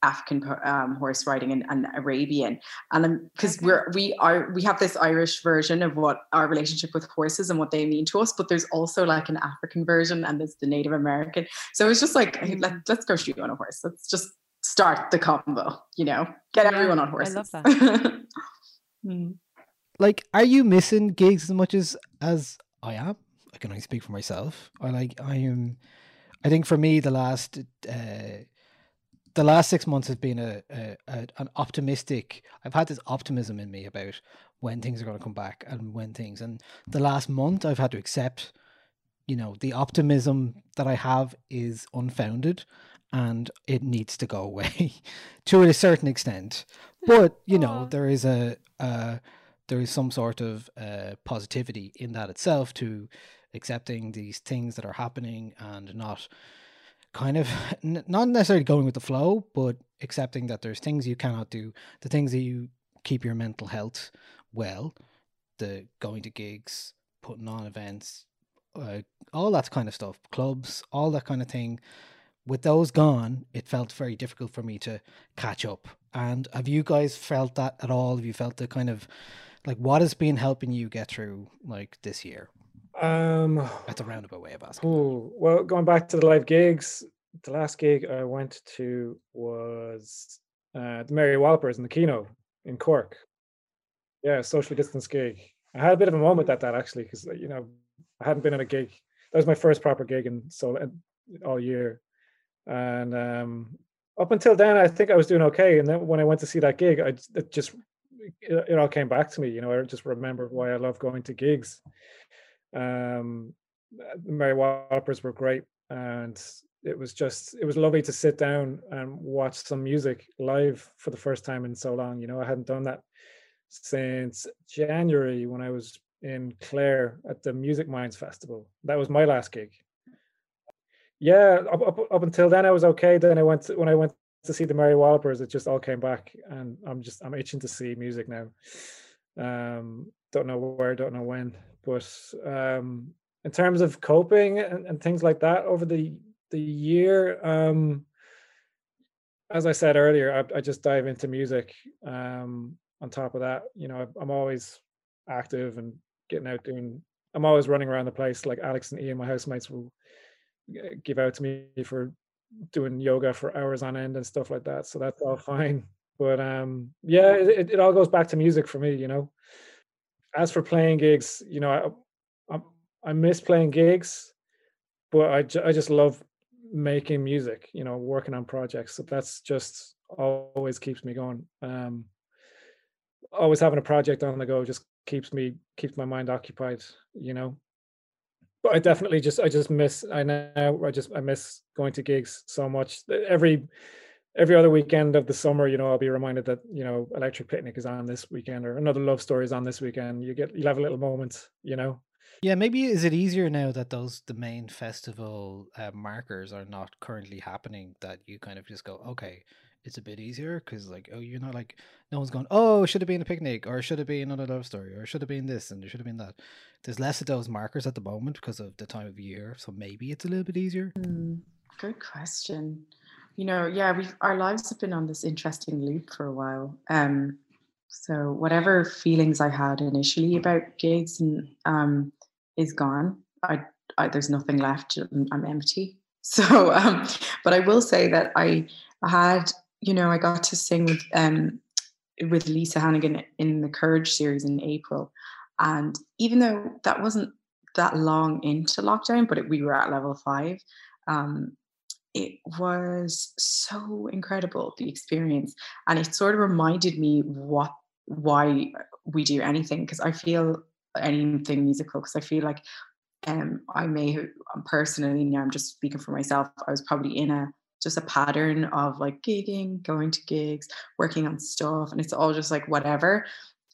African um, horse riding and, and Arabian, and because we're we are we have this Irish version of what our relationship with horses and what they mean to us, but there's also like an African version and there's the Native American. So it's just like hey, let, let's go shoot on a horse. Let's just start the combo. You know, get Yeah, everyone on horses. I horses. love that. Mm. Like, are you missing gigs as much as as I am? I can only speak for myself. I like I am. I think for me, the last uh, the last six months has been a, a, a an optimistic. I've had this optimism in me about when things are going to come back and when things. And the last month, I've had to accept, you know, the optimism that I have is unfounded, and it needs to go away to a certain extent. But you know, Aw. there is a. Uh, there is some sort of uh, positivity in that itself to accepting these things that are happening and not kind of n- not necessarily going with the flow, but accepting that there's things you cannot do, the things that you keep your mental health well, the going to gigs, putting on events, uh, all that kind of stuff, clubs, all that kind of thing. With those gone, it felt very difficult for me to catch up. And have you guys felt that at all? Have you felt the kind of like what has been helping you get through like this year? Um, That's a roundabout way of asking. Ooh, well, going back to the live gigs, the last gig I went to was uh, the Mary Wallopers in the Kino in Cork. Yeah, socially distanced gig. I had a bit of a moment at that actually, because you know I hadn't been at a gig. That was my first proper gig in so all year, and um, up until then, I think I was doing okay. And then when I went to see that gig, I it just it, it all came back to me. You know, I just remembered why I love going to gigs. Um, Mary Wallopers were great, and it was just it was lovely to sit down and watch some music live for the first time in so long. You know, I hadn't done that since January when I was in Clare at the Music Minds Festival. That was my last gig. Yeah, up, up, up until then I was okay. Then I went when I went to see the Mary Wallopers, it just all came back, and I'm just I'm itching to see music now. Um, don't know where, don't know when, but um, in terms of coping and, and things like that over the the year, um, as I said earlier, I, I just dive into music. Um, on top of that, you know, I'm always active and getting out doing. I'm always running around the place. Like Alex and Ian, my housemates, will give out to me for doing yoga for hours on end and stuff like that. So that's all fine. But um, yeah, it, it, all goes back to music for me, you know. As for playing gigs, you know, I I, I miss playing gigs, but I I just love making music, you know, working on projects. So that's just always keeps me going. Um, always having a project on the go just keeps me keeps my mind occupied, you know but I definitely just I just miss I now I just I miss going to gigs so much. Every every other weekend of the summer, you know, I'll be reminded that you know Electric Picnic is on this weekend or another Love Story is on this weekend. You get you have a little moment, you know. Yeah, maybe is it easier now that those the main festival uh, markers are not currently happening that you kind of just go, okay, it's a bit easier because like oh you're not like no one's going oh should have been a picnic or should have been another love story or should have been this and there should have been that. There's less of those markers at the moment because of the time of year, so maybe it's a little bit easier. Hmm, Good question. You know, yeah, we our lives have been on this interesting loop for a while. Um, so whatever feelings I had initially about gigs and um, is gone. I, I there's nothing left. I'm, I'm empty. So, um, but I will say that I had, you know, I got to sing with um, with Lisa Hannigan in the Courage series in April, and even though that wasn't that long into lockdown, but it, we were at level five. Um, it was so incredible the experience, and it sort of reminded me what why we do anything because I feel anything musical because I feel like um I may um, personally now I'm just speaking for myself I was probably in a just a pattern of like gigging going to gigs working on stuff and it's all just like whatever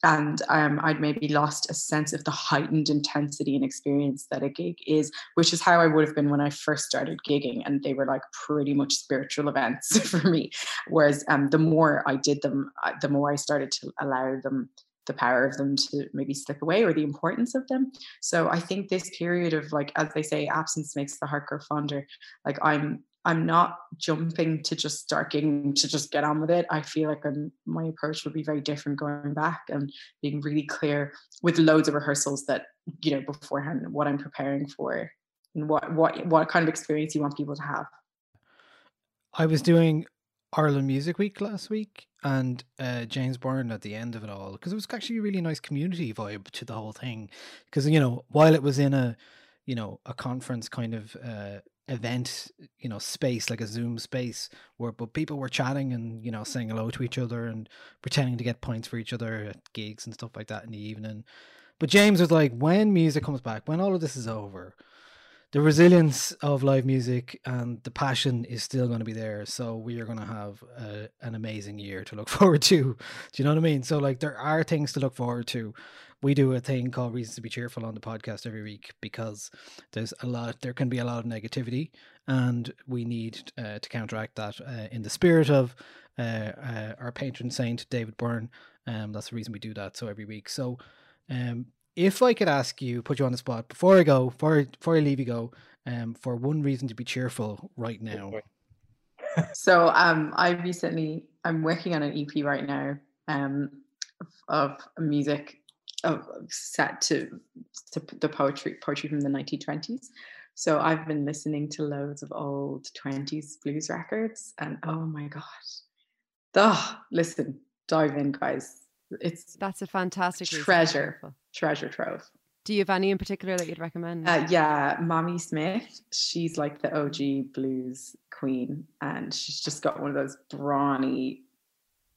and um, I'd maybe lost a sense of the heightened intensity and experience that a gig is, which is how I would have been when I first started gigging, and they were like pretty much spiritual events for me. Whereas um, the more I did them, uh, the more I started to allow them the power of them to maybe slip away or the importance of them. So I think this period of like, as they say, absence makes the heart grow fonder. Like I'm I'm not jumping to just start getting to just get on with it. I feel like I'm, my approach would be very different going back and being really clear with loads of rehearsals that you know beforehand what I'm preparing for and what what what kind of experience you want people to have. I was doing Ireland Music Week last week, and uh, James Byrne at the end of it all because it was actually a really nice community vibe to the whole thing. Because you know, while it was in a you know a conference kind of uh, event, you know, space like a Zoom space, where but people were chatting and you know saying hello to each other and pretending to get points for each other at gigs and stuff like that in the evening. But James was like, when music comes back, when all of this is over, the resilience of live music and the passion is still going to be there. So we are going to have a, an amazing year to look forward to. Do you know what I mean? So like there are things to look forward to. We do a thing called Reasons to Be Cheerful on the podcast every week because there's a lot, there can be a lot of negativity, and we need uh, to counteract that uh, in the spirit of uh, uh, our patron saint David Byrne. Um, that's the reason we do that. So every week. So um, if I could ask you, put you on the spot before I go, before before I leave you go, um, for one reason to be cheerful right now. so um, I recently I'm working on an EP right now um, of music of set to to the poetry poetry from the 1920s. So I've been listening to loads of old 20s blues records, and oh my god, oh, listen, dive in, guys. It's That's a fantastic reason treasure, cheerful. treasure trove. Do you have any in particular that you'd recommend? Uh, yeah, Mamie Smith. She's like the OG blues queen, and she's just got one of those brawny,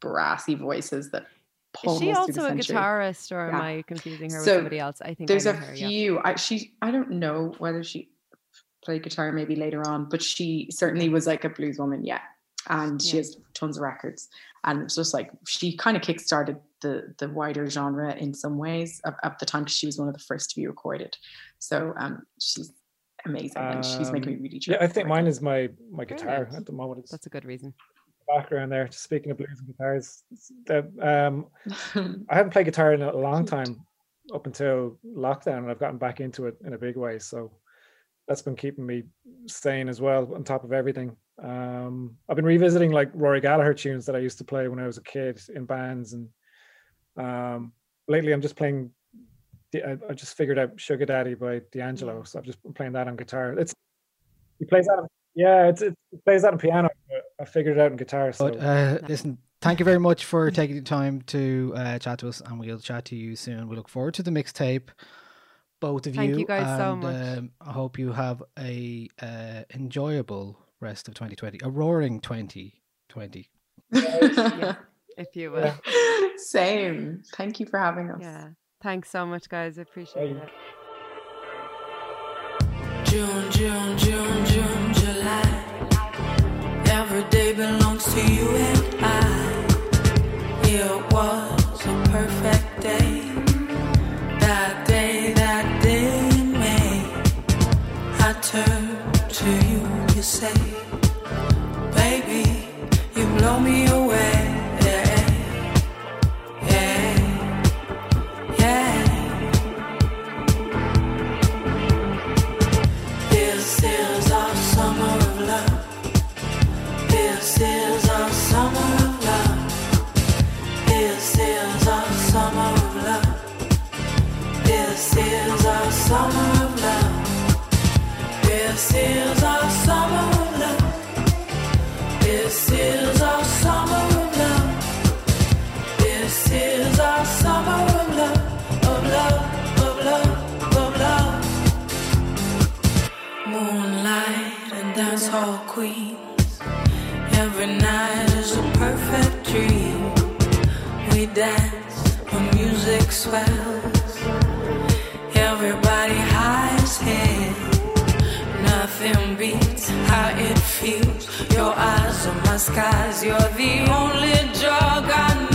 brassy voices that. Is she pummels through the also a century. guitarist, or am I confusing her with somebody else? I think There's I a know her, yeah. few. I she I don't know whether she played guitar maybe later on, but she certainly was like a blues woman, yeah. And she has tons of records. And it's just like she kind of kickstarted the the wider genre in some ways at, at the time because she was one of the first to be recorded. So um she's amazing and she's making me Um, really Yeah, I think mine is my my guitar Brilliant. at the moment. It's That's a good reason. Background there. Just speaking of blues and guitars, the, um, I haven't played guitar in a long time up until lockdown, and I've gotten back into it in a big way. So that's been keeping me sane as well, on top of everything. Um, I've been revisiting like Rory Gallagher tunes that I used to play when I was a kid in bands, and um, lately I'm just playing. the- I, I just figured out "Sugar Daddy" by D'Angelo, so I've just been playing that on guitar. It's he plays that. On, yeah, it's, it plays that on piano. but I figured it out in guitar. So But uh, listen, thank you very much for taking the time to uh, chat to us, and we'll chat to you soon. We look forward to the mixtape, both of Thank you. you guys so much. Um, I hope you have a uh, enjoyable rest of 2020, a roaring 2020. Yeah, if you will. Same. Thank you for having us. Yeah. Thanks so much, guys. I appreciate it. June, June, June, June, July. Every day belongs to you and I. It was a perfect day. That day, that day in May. I turn to you, you say, Baby, you blow me away. Love. Every night is a perfect dream. We dance when music swells. Everybody highs head. Nothing beats how it feels. Your eyes are my skies. You're the only drug I know.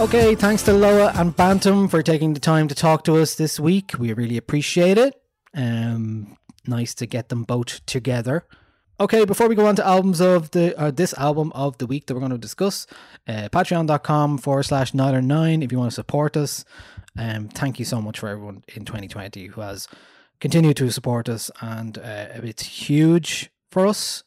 Okay, thanks to Loah and Bantum for taking the time to talk to us this week. We really appreciate it. Um, nice to get them both together. Okay, before we go on to albums of the uh, this album of the week that we're going to discuss, uh, patreon.com forward slash Nialler9 if you want to support us. Um, thank you so much for everyone in 2020 who has continued to support us, and uh, it's huge for us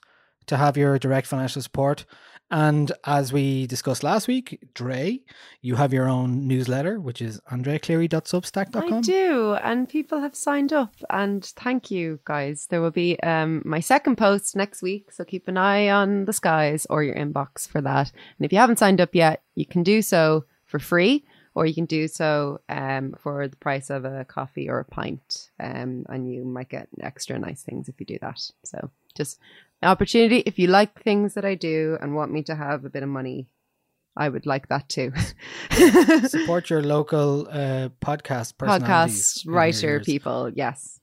to have your direct financial support. And as we discussed last week, Dre, you have your own newsletter, which is andreacleary.substack.com. I do, and people have signed up, and thank you guys. There will be um, my second post next week, so keep an eye on the skies or your inbox for that. And if you haven't signed up yet, you can do so for free, or you can do so um, for the price of a coffee or a pint, um, and you might get extra nice things if you do that. So just opportunity. If you like things that I do and want me to have a bit of money, I would like that too. support your local uh, podcast podcast writer people, yes.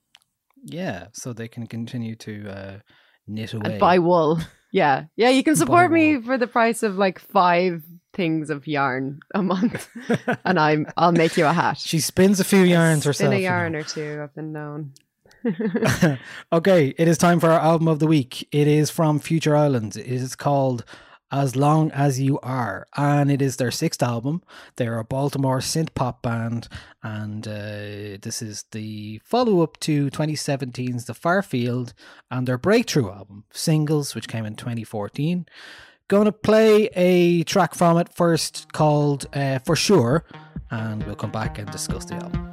Yeah, so they can continue to uh, knit away. and buy wool. Yeah, yeah. You can support me for the price of like five things of yarn a month, and I'm I'll make you a hat. She spins a few yarns herself. In a you know. yarn or two, I've been known. okay, it is time for our album of the week. It is from Future Islands. It is called As Long As You Are, and it is their sixth album. They're a Baltimore synth pop band, and uh, this is the follow up to 2017's The Far Field and their breakthrough album, Singles, which came in 2014. Going to play a track from it first called uh, For Sure, and we'll come back and discuss the album.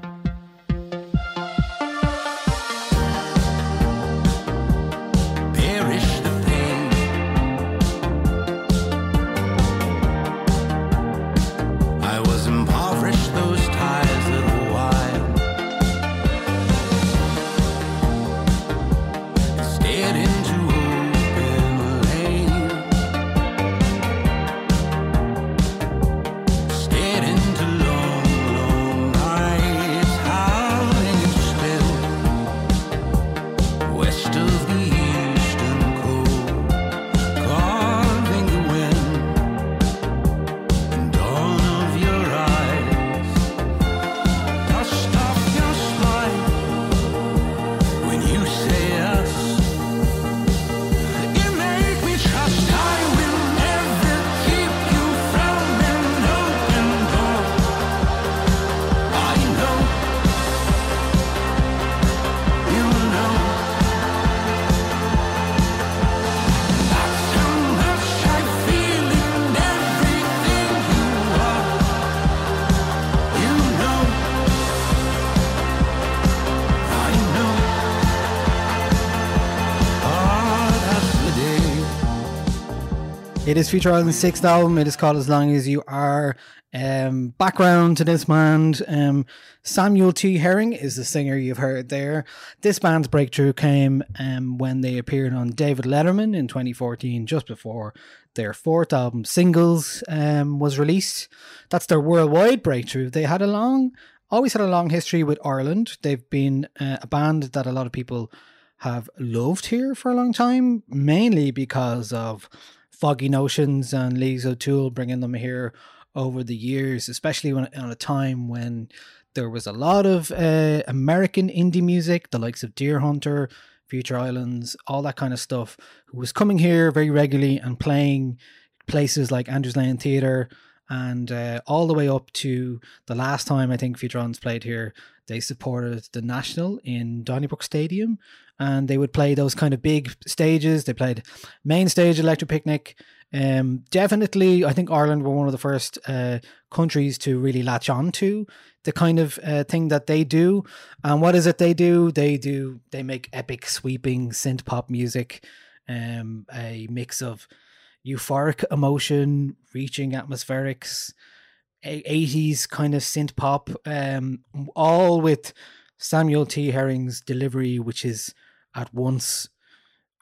It is Future Island's sixth album. It is called As Long As You Are. Um, background to this band um, Samuel T. Herring is the singer you've heard there. This band's breakthrough came um, when they appeared on David Letterman in 2014, just before their fourth album, Singles, um, was released. That's their worldwide breakthrough. They had a long, always had a long history with Ireland. They've been uh, a band that a lot of people have loved here for a long time, mainly because of Foggy Notions and Leagues O'Toole bringing them here over the years, especially when on a time when there was a lot of uh, American indie music, the likes of Deerhunter, Future Islands, all that kind of stuff, who was coming here very regularly and playing places like Andrews Lane Theatre and uh, all the way up to the last time I think Future Islands played here, They supported the National in Donnybrook Stadium, and they would play those kind of big stages. They played main stage, Electric Picnic. Um, definitely, I think Ireland were one of the first uh, countries to really latch on to the kind of uh, thing that they do. And what is it they do? They do they make epic, sweeping synth pop music, um, a mix of euphoric emotion, reaching atmospherics, 80s kind of synth pop, um, all with Samuel T. Herring's delivery, which is at once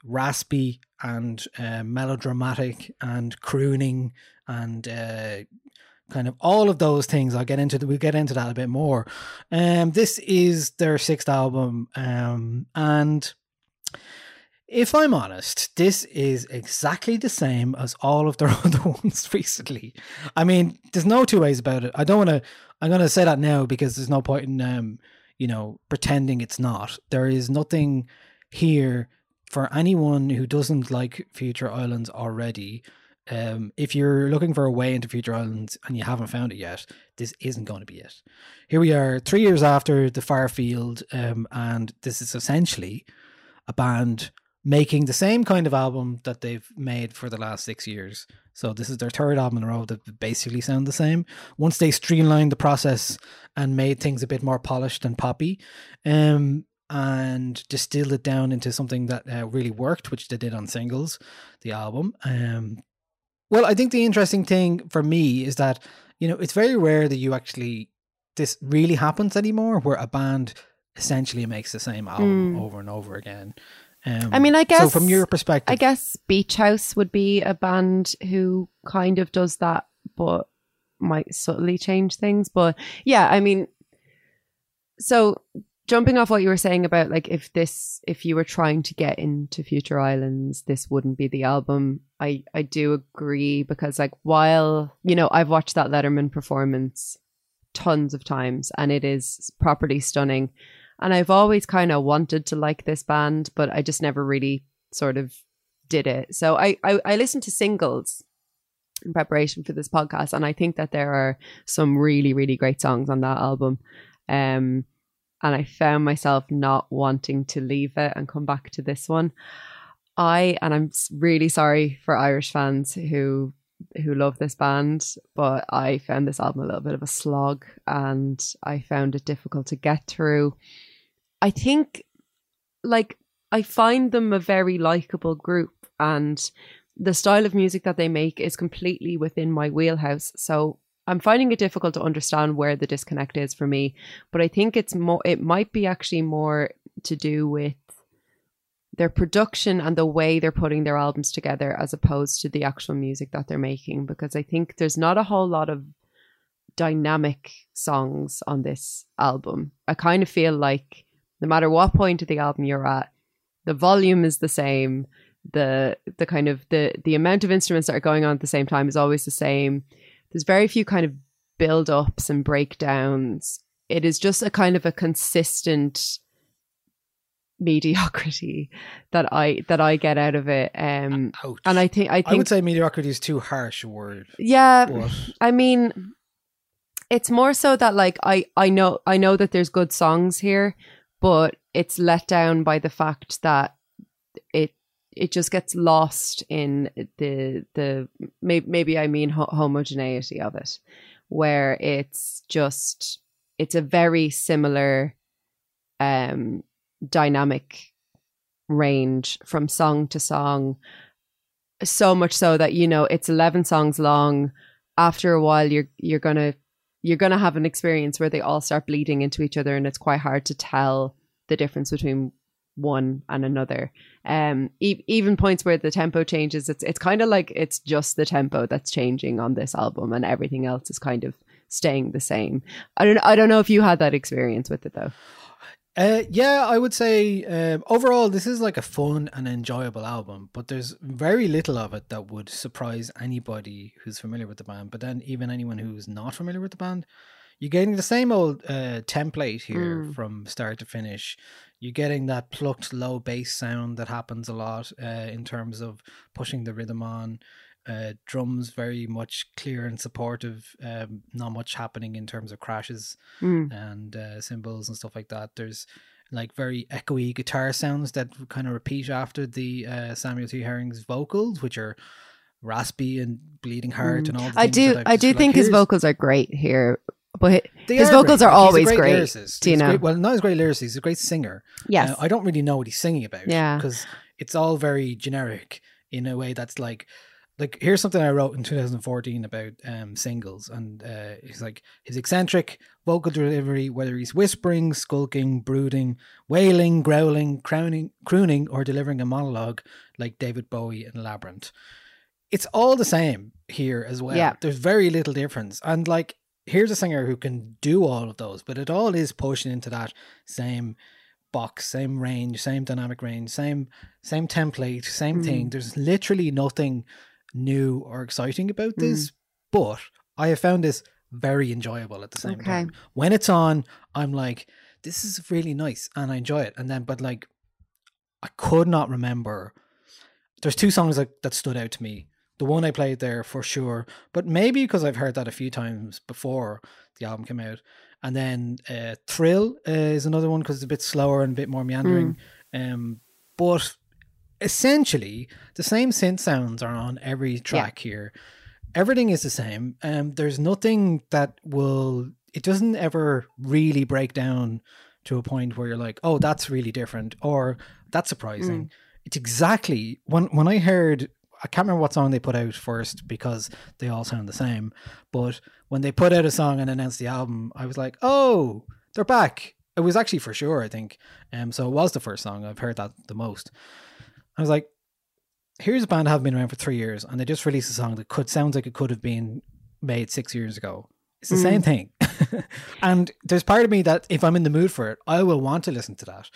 raspy and uh, melodramatic and crooning and uh, kind of all of those things. I'll get into the, we'll get into that a bit more. Um, this is their sixth album, um, and if I'm honest, this is exactly the same as all of their other ones recently. I mean, there's no two ways about it. I don't want to. I'm going to say that now because there's no point in um, you know, pretending it's not. There is nothing here for anyone who doesn't like Future Islands already. Um, if you're looking for a way into Future Islands and you haven't found it yet, this isn't going to be it. Here we are, three years after the Far Field, um, and this is essentially a band making the same kind of album that they've made for the last six years. So this is their third album in a row that basically sound the same. Once they streamlined the process and made things a bit more polished and poppy, um, and distilled it down into something that uh, really worked, which they did on singles, the album. Um, well, I think the interesting thing for me is that you know it's very rare that you actually this really happens anymore, where a band essentially makes the same album Mm. over and over again. Um, I mean, I guess so. From your perspective, I guess Beach House would be a band who kind of does that, but might subtly change things. But yeah, I mean, so jumping off what you were saying about like if this, if you were trying to get into Future Islands, this wouldn't be the album. I I do agree because like while you know I've watched that Letterman performance tons of times and it is properly stunning. And I've always kind of wanted to like this band, but I just never really sort of did it. So I, I, I listened to singles in preparation for this podcast, and I think that there are some really, really great songs on that album. Um, and I found myself not wanting to leave it and come back to this one. I and I'm really sorry for Irish fans who who love this band, but I found this album a little bit of a slog and I found it difficult to get through. I think like I find them a very likable group and the style of music that they make is completely within my wheelhouse. So I'm finding it difficult to understand where the disconnect is for me, but I think it's more it might be actually more to do with their production and the way they're putting their albums together as opposed to the actual music that they're making because I think there's not a whole lot of dynamic songs on this album. I kind of feel like no matter what point of the album you're at, the volume is the same. The the kind of the the amount of instruments that are going on at the same time is always the same. There's very few kind of build ups and breakdowns. It is just a kind of a consistent mediocrity that I that I get out of it. Um and I think I think I would say mediocrity is too harsh a word. yeah, But I mean, it's more so that like I I know I know that there's good songs here, but it's let down by the fact that it it just gets lost in the the maybe maybe I mean ho- homogeneity of it, where it's just it's a very similar um dynamic range from song to song. So much so that you know it's 11 songs long. After a while you're you're to you're going to have an experience where they all start bleeding into each other and it's quite hard to tell the difference between one and another. Um e- even points where the tempo changes it's it's kind of like it's just the tempo that's changing on this album and everything else is kind of staying the same. I don't i don't know if you had that experience with it though Uh, yeah, I would say um, overall this is like a fun and enjoyable album, but there's very little of it that would surprise anybody who's familiar with the band. But then even anyone who's not familiar with the band, you're getting the same old uh, template here Mm. from start to finish. You're getting that plucked low bass sound that happens a lot uh, in terms of pushing the rhythm on. Uh, drums very much clear and supportive. Um, not much happening in terms of crashes Mm. and uh, cymbals and stuff like that. There's like very echoey guitar sounds that kind of repeat after the uh, Samuel T. Herring's vocals, which are raspy and bleeding heart and all. The I do. I do like, think his vocals are great here, but they his are vocals great. are Like, he's a always great. great. lyricist. do you He's know? great- well, not as great lyricist. He's a great singer. Yes. Uh, I don't really know what he's singing about. Yeah. Because it's all very generic in a way that's like, like here's something I wrote in 2014 about um, singles, and uh, he's like his eccentric vocal delivery, whether he's whispering, skulking, brooding, wailing, growling, crowning, crooning, or delivering a monologue like David Bowie in Labyrinth. It's all the same here as well. Yeah. There's very little difference, and like here's a singer who can do all of those, but it all is pushing into that same box, same range, same dynamic range, same same template, same thing. Mm. There's literally nothing new or exciting about this, but I have found this very enjoyable at the same Okay. time. When it's on, I'm like, this is really nice and I enjoy it. And then, but like, I could not remember. There's two songs that, that stood out to me. The one I played there for sure, but maybe because I've heard that a few times before the album came out. And then uh, Thrill uh, is another one because it's a bit slower and a bit more meandering. Um, but essentially, the same synth sounds are on every track here. Everything is the same. Um, there's nothing that will. It doesn't ever really break down to a point where you're like, oh, that's really different or that's surprising. It's exactly when when I heard. I can't remember what song they put out first because they all sound the same. But when they put out a song and announced the album, I was like, oh, they're back. It was actually for sure, I think. Um, so it was the first song. I've heard that the most. I was like, here's a band that have been around for three years and they just released a song that could sounds like it could have been made six years ago. It's the same thing. and there's part of me that if I'm in the mood for it, I will want to listen to that.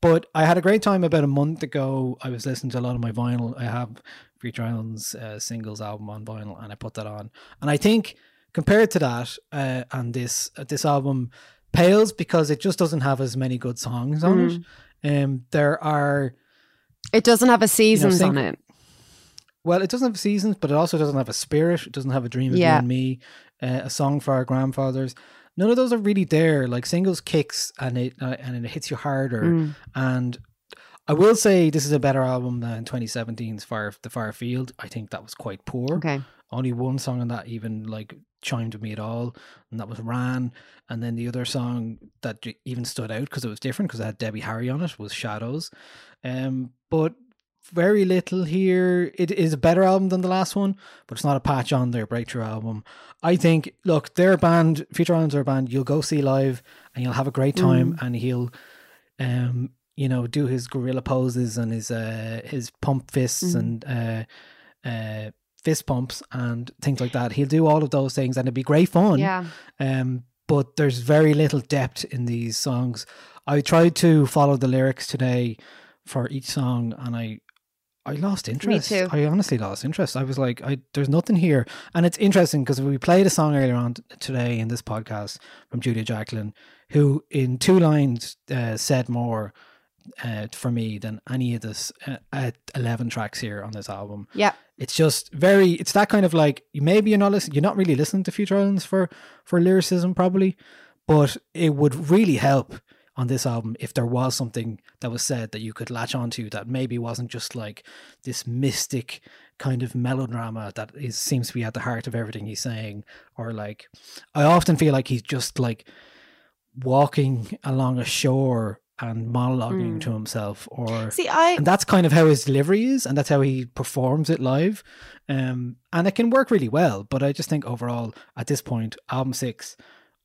But I had a great time about a month ago. I was listening to a lot of my vinyl. I have Future Islands uh, singles album on vinyl, and I put that on. And I think compared to that uh, and this uh, this album pales because it just doesn't have as many good songs on it. Um, there are It doesn't have a seasons sing- on it. well, it doesn't have seasons, but it also doesn't have a spirit. It doesn't have a dream of Yeah. you and me, uh, a song for our grandfathers. None of those are really there. Like singles kicks and it uh, and it hits you harder. Mm. And I will say this is a better album than 2017's Fire the Far Field. I think that was quite poor. Okay. Only one song on that even like chimed with me at all, and that was Ran. And then the other song that even stood out because it was different because it had Debbie Harry on it was Shadows. Um, but very little here. It is a better album than the last one, but it's not a patch on their breakthrough album. I think, look, their band, Future Islands are a band you'll go see live and you'll have a great time and he'll, um, you know, do his gorilla poses and his, uh, his pump fists and, uh, uh, fist pumps and things like that. He'll do all of those things and it'd be great fun. Yeah. Um, but there's very little depth in these songs. I tried to follow the lyrics today for each song, and I I lost interest. Me too. I honestly lost interest. I was like, I there's nothing here, and it's interesting because we played a song earlier on today in this podcast from Julia Jacklin, who in two lines uh, said more uh, for me than any of this uh, uh, eleven tracks here on this album Yeah. it's just very it's that kind of like maybe you're not listening you're not really listening to future islands for for lyricism probably but it would really help on this album if there was something that was said that you could latch onto that maybe wasn't just like this mystic kind of melodrama that is seems to be at the heart of everything he's saying or like i often feel like he's just like walking along a shore and monologuing to himself or See, I and that's kind of how his delivery is and that's how he performs it live um and it can work really well but i just think overall at this point album six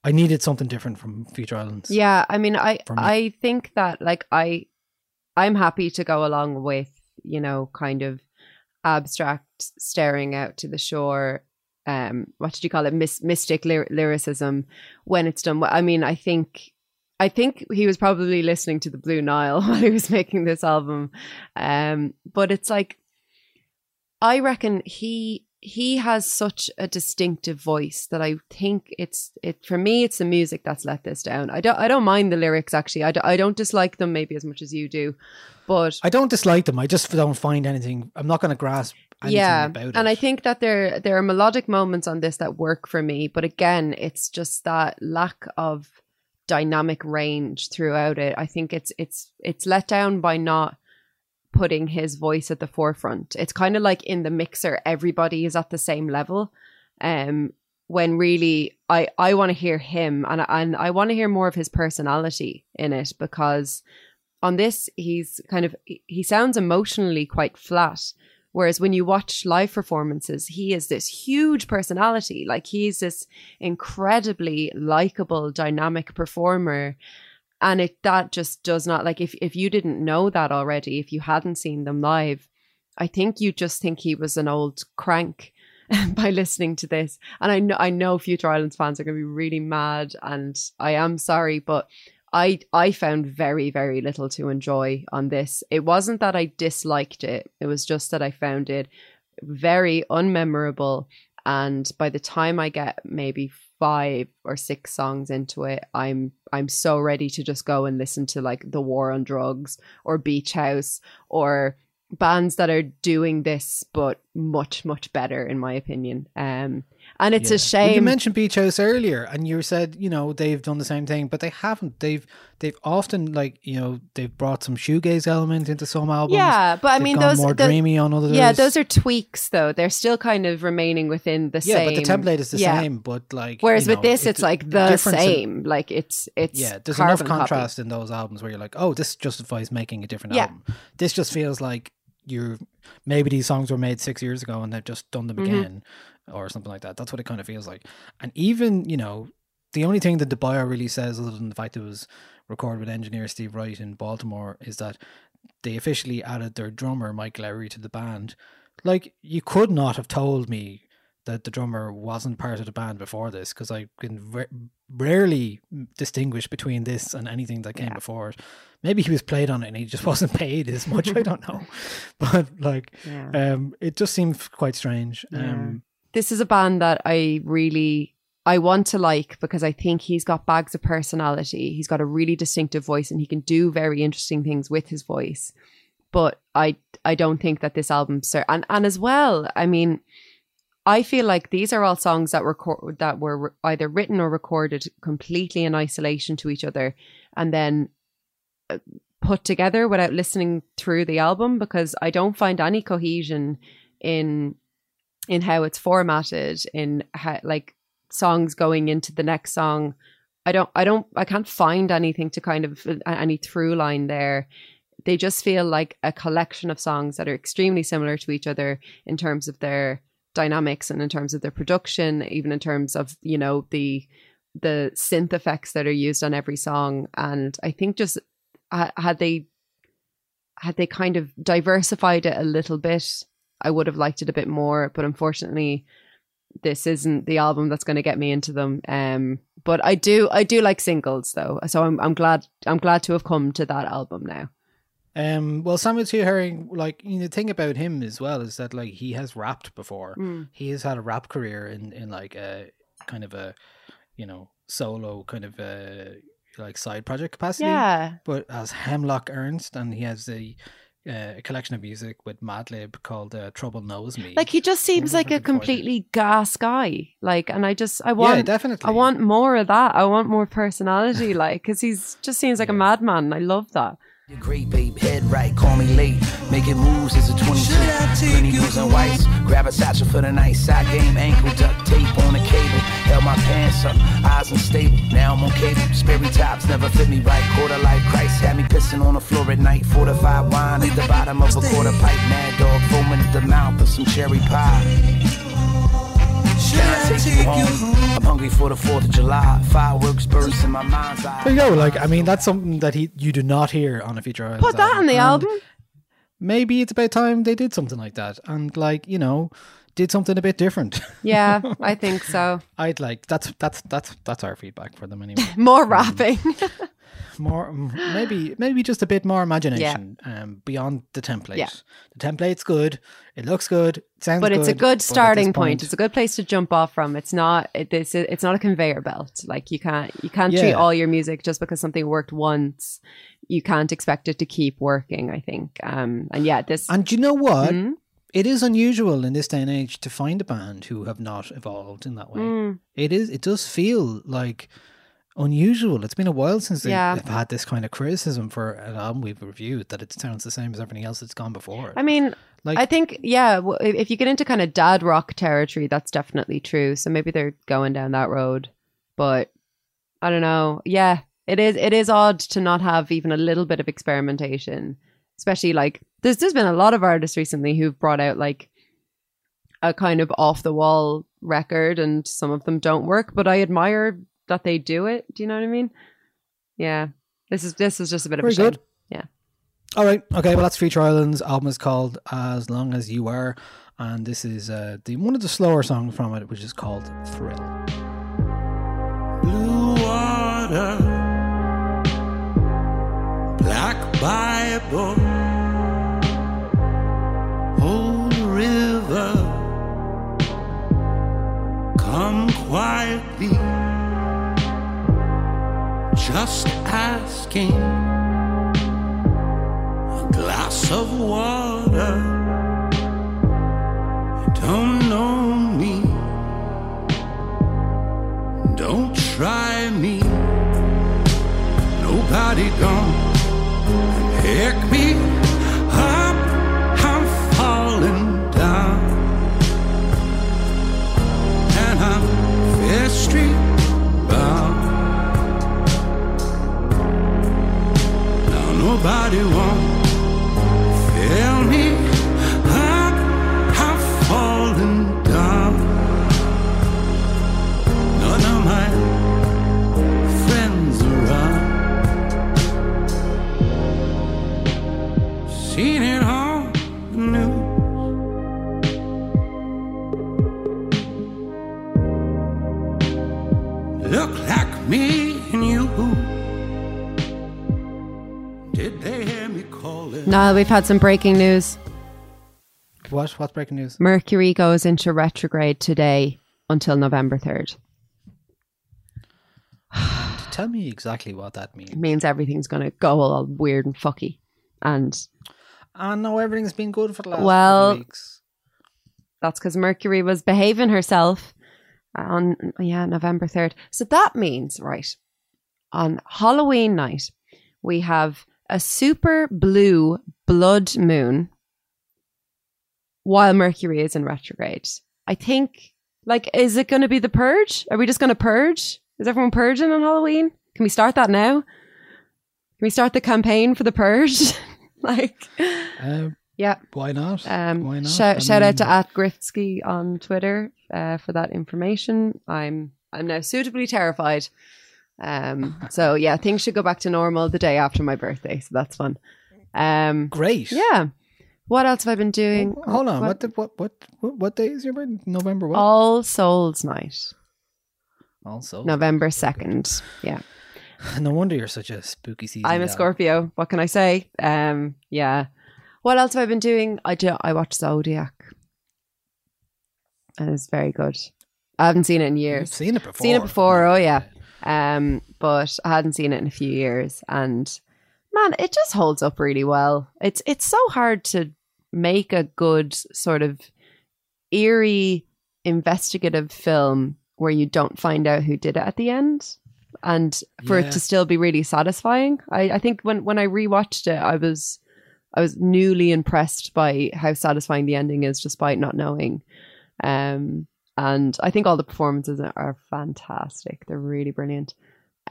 i needed something different from future islands Yeah, I mean, I. I think that like I I'm happy to go along with you know kind of abstract staring out to the shore. Um, what did you call it? Mys- mystic lyr- lyricism when it's done. well. I mean, I think I think he was probably listening to the Blue Nile while he was making this album. Um, but it's like I reckon he he has such a distinctive voice that I think it's it for me it's the music that's let this down. I don't I don't mind the lyrics actually. I don't, I don't dislike them maybe as much as you do, but i don't dislike them i just don't find anything i'm not going to grasp anything yeah, and it. I think that there there are melodic moments on this that work for me, but again, it's just that lack of dynamic range throughout it. I think it's it's it's let down by not putting his voice at the forefront. It's kind of like in the mixer, everybody is at the same level. Um, when really I I want to hear him and and I want to hear more of his personality in it because on this he's kind of he sounds emotionally quite flat whereas when you watch live performances he is this huge personality. Like he's this incredibly likable dynamic performer. And it that just does not like if if you didn't know that already if you hadn't seen them live i think you just think he was an old crank by listening to this. And i know i know future islands fans are going to be really mad and i am sorry but i i found very very little to enjoy on this. It wasn't that i disliked it. It was just that i found it very unmemorable. And by the time i get maybe five or six songs into it i'm i'm so ready to just go and listen to like the war on drugs or beach house or bands that are doing this but much much better in my opinion. Um and it's Yeah. a Well, you mentioned Beach House earlier, and you said you know they've done the same thing, but they haven't. They've they've often like you know they've brought some shoegaze element into some albums. yeah but i They've mean those more dreamy on others. yeah those are tweaks though they're still kind of remaining within the yeah, same Yeah, but the template is the yeah. same. But like, whereas you with this it's like the difference in- same like it's it's yeah, there's enough carbon copy. contrast in those albums where you're like, oh, this justifies making a different Yeah. album. This just feels like you're maybe these songs were made six years ago and they've just done them Mhm. again or something like that. That's what it kind of feels like. And even you know, the only thing that the bio really says, other than the fact it was recorded with engineer Steve Wright in Baltimore, is that they officially added their drummer Mike Lowry to the band. Like you could not have told me that the drummer wasn't part of the band before this because I can ver- rarely distinguish between this and anything that came Yeah. before it. Maybe he was played on it and he just wasn't paid as much. I don't know, but like, Yeah. um, it just seemed quite strange. Yeah. Um, this is a band that I really I want to like because I think he's got bags of personality. He's got a really distinctive voice and he can do very interesting things with his voice. But I I don't think that this album ser- and and as well, I mean I feel like these are all songs that were that were re- either written or recorded completely in isolation to each other and then uh, put together without listening through the album because I don't find any cohesion in in how it's formatted in how like songs going into the next song. I don't i don't i can't find anything to kind of any through line there. They just feel like a collection of songs that are extremely similar to each other in terms of their dynamics and in terms of their production even in terms of you know the the synth effects that are used on every song. And i think just had they had they kind of diversified it a little bit I would have liked it a bit more, but unfortunately, this isn't the album that's going to get me into them. Um, but I do, I do like singles though, so I'm, I'm glad, I'm glad to have come to that album now. Um, well, Samuel T. Herring, like you know, the thing about him as well is that like he has rapped before. Mm. He has had a rap career in in like a kind of a you know solo kind of a like side project capacity. Yeah. But as Hemlock Ernst, and he has a uh, a collection of music with Madlib called uh, "Trouble Knows Me." Like he just seems like a completely gas guy. Like, and I just, I want, yeah, definitely. I want more of that. I want more personality, like, because he's just seems like a madman. I love that. You're great, babe. Head right, call me late. Making moves as a 22. Plenty blues and whites. Grab a satchel for the night. Side game, ankle, duct tape on the cable. Held my pants up, eyes unstable. Now I'm on cable. Sperry tops never fit me right. Quarter life Christ had me pissing on the floor at night. Fortified wine at the bottom of a quarter pipe. Mad dog foaming at the mouth of some cherry pie. Can I take you home? I'm hungry for the 4th of July. Fireworks burst in my mind's eye. There you go. Like I mean, that's something that he you do not hear on a feature. Islands Put that on the and album. Maybe it's about time they did something like that, and like you know, did something a bit different. Yeah, I think so. I'd like that's that's that's that's our feedback for them anyway. More rapping. Um, more maybe maybe just a bit more imagination um beyond the template Yeah. the template's good it looks good it sounds good. but it's a good, good starting point. It's a good place to jump off from. It's not it, this it's not a conveyor belt. Like you can't you can't treat all your music just because something worked once. You can't expect it to keep working. I think. Um and yeah, this and you know what Mhm. it is unusual in this day and age to find a band who have not evolved in that way. Mm. It is. It does feel like unusual. It's been a while since Yeah. they've had this kind of criticism for an album we've reviewed that it sounds the same as everything else that's gone before. I mean, Like- I think, yeah, if if you get into kind of dad rock territory, that's definitely true. So maybe they're going down that road. But I don't know. Yeah, it is. It is odd to not have even a little bit of experimentation, especially like there's there's been a lot of artists recently who've brought out like a kind of off the wall record, and some of them don't work. But I admire that they do it. Do you know what I mean? Yeah. This is this is just a bit of Very a shame. good. Yeah. All right. Okay. Well, that's Future Islands. Album is called As Long as You Are, and this is uh, the one of the slower songs from it, which is called Thrill. blue water, black Bible, old river, come quietly, just asking a glass of water. You don't know me. Don't try me. Nobody gonna pick me nobody won't Now we've had some breaking news. What? What's breaking news? Mercury goes into retrograde today until November 3rd. Tell me exactly what that means. It means everything's going to go all weird and fucky. And ah, I know everything's been good for the last Well, couple weeks. that's because Mercury was behaving herself on, yeah, November 3rd. So that means, right, on Halloween night, we have a super blue blood moon while Mercury is in retrograde. I think, like, is it going to be the purge? Are we just going to purge? Is everyone purging on Halloween? Can we start that now? Can we start the campaign for the purge? like, Um, yeah. why not? Um, why not? Shout, shout out to mean, at Grifsky on Twitter uh, for that information. I'm I'm now suitably terrified. Um, so yeah, things should go back to normal the day after my birthday, so that's fun. Um, Great. yeah. What else have I been doing? Hold on. What? what? What? What? What day is your birthday? November what? All Souls Night, Also, November second. Yeah, no wonder you're such a spooky season. I'm a. Scorpio. What can I say? Um, yeah. What else have I been doing? I do. I watched Zodiac, and it's very good. I haven't seen it in years. You've seen it before. Seen it before, oh yeah. Um, but I hadn't seen it in a few years, and man, it just holds up really well. It's it's so hard to make a good sort of eerie investigative film where you don't find out who did it at the end, and for Yeah. it to still be really satisfying. I, I think when when I rewatched it, I was I was newly impressed by how satisfying the ending is, despite not knowing. Um, and I think all the performances are, fantastic. They're really brilliant.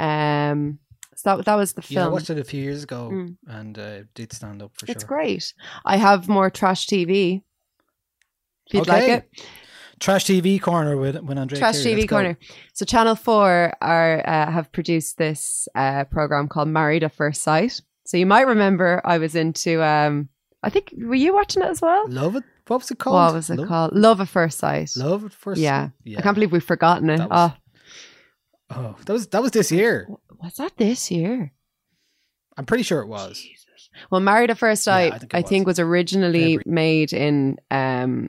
Um, so that that was the Yeah, I film. watched it a few years ago Mm. and uh, it did stand up for it's sure. It's great. I have more trash TV. If you'd like it. Trash TV corner with when Andrea. Trash Cleary. TV Let's go. Corner. So Channel Four are uh, have produced this uh, program called Married at First Sight. So you might remember I was into. Um, I think were you watching it as well? Love it. What was it called? What was it Love, called? Love at First Sight. Love at first. yeah. yeah. I can't believe we've forgotten it. That was- oh, Oh, that was that was this year. was that this year? I'm pretty sure it was. Well, Married at First Yeah, I Sight, think I it think, was. was originally February. made in um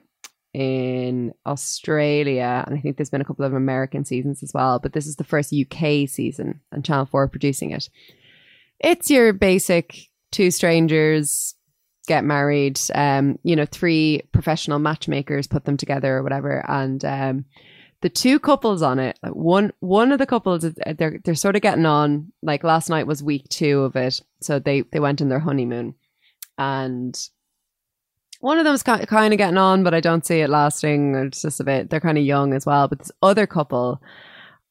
in Australia, and I think there's been a couple of American seasons as well. But this is the first UK season, and Channel Four are producing it. It's your basic two strangers get married. Um, you know, three professional matchmakers put them together or whatever, and um, the two couples on it, one one of the couples, uh, they're they're sort of getting on. Like last night was week two of it, so they they went on their honeymoon, and one of them's kind of getting on, but I don't see it lasting. It's just a bit. They're kind of young as well. But this other couple,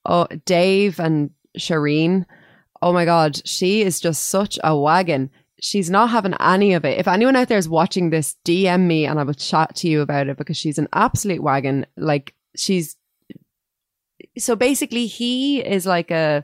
oh Dave and Shireen, oh my god, she is just such a wagon. She's not having any of it. If anyone out there is watching this, DM me and I will chat to you about it because she's an absolute wagon. Like she's so basically he is like a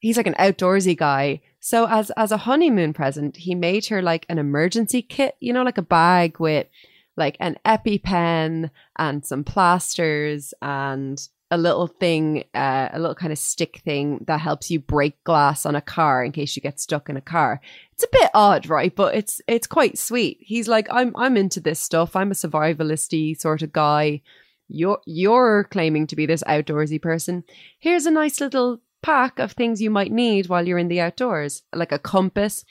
he's like an outdoorsy guy. So as as a honeymoon present, he made her like an emergency kit, you know, like a bag with like an EpiPen and some plasters and a little thing, uh, a little kind of stick thing that helps you break glass on a car in case you get stuck in a car. It's a bit odd, right? But it's it's quite sweet. He's like, I'm I'm into this stuff. I'm a survivalisty sort of guy. You're you're claiming to be this outdoorsy person. Here's a nice little pack of things you might need while you're in the outdoors, like a compass.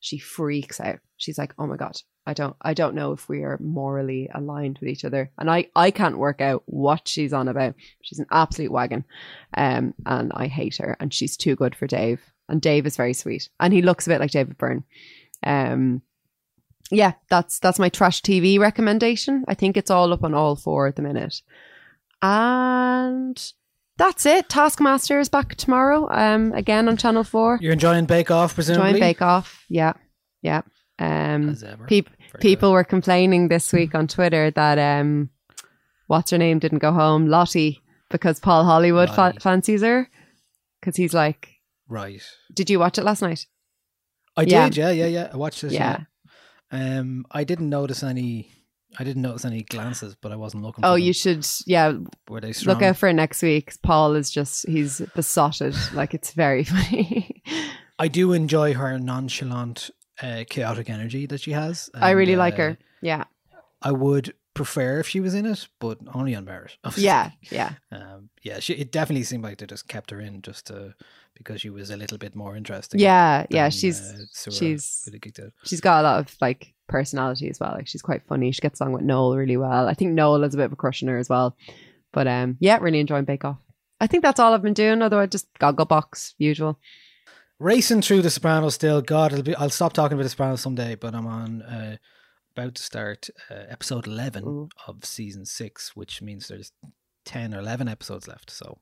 She freaks out. She's like, "Oh my god, I don't I don't know if we are morally aligned with each other." And I I can't work out what she's on about. She's an absolute wagon. Um and I hate her and she's too good for Dave. And Dave is very sweet. And he looks a bit like David Byrne. Um yeah, that's that's my trash TV recommendation. I think it's all up on all four at the minute. And that's it. Taskmaster is back tomorrow. Um, again on Channel Four. You're enjoying Bake Off, presumably. Join Bake Off. Yeah, yeah. Um, peop- people were complaining this week on Twitter that um, what's her name didn't go home, Lottie, because Paul Hollywood fa- fancies her. Because he's like, Right. did you watch it last night? I Yeah. did, yeah, yeah, yeah. I watched this. Yeah. Yeah. Um, I didn't notice any. I didn't notice any glances, but I wasn't looking. For Oh, you should, yeah. Were they strong? Look out for next week. Paul is just, he's besotted. like, it's very funny. I do enjoy her nonchalant, uh, chaotic energy that she has. I and, really like uh, her. Yeah. I would prefer if she was in it, but only on merit. obviously. Yeah. Yeah. Um, yeah, she, it definitely seemed like they just kept her in just to, because she was a little bit more interesting. Yeah. Yeah. She's, uh, she's, out. she's got a lot of like personality as well. Like she's quite funny. She gets along with Noel really well. I think Noel is a bit of a crush on her as well. But um, yeah, really enjoying Bake Off. I think that's all I've been doing. Otherwise, just Gogglebox, usual. Racing through The Sopranos still. God, it'll be, I'll stop talking about The Sopranos someday, but I'm on uh, about to start uh, episode 11 of season six, which means there's 10 or 11 episodes left. So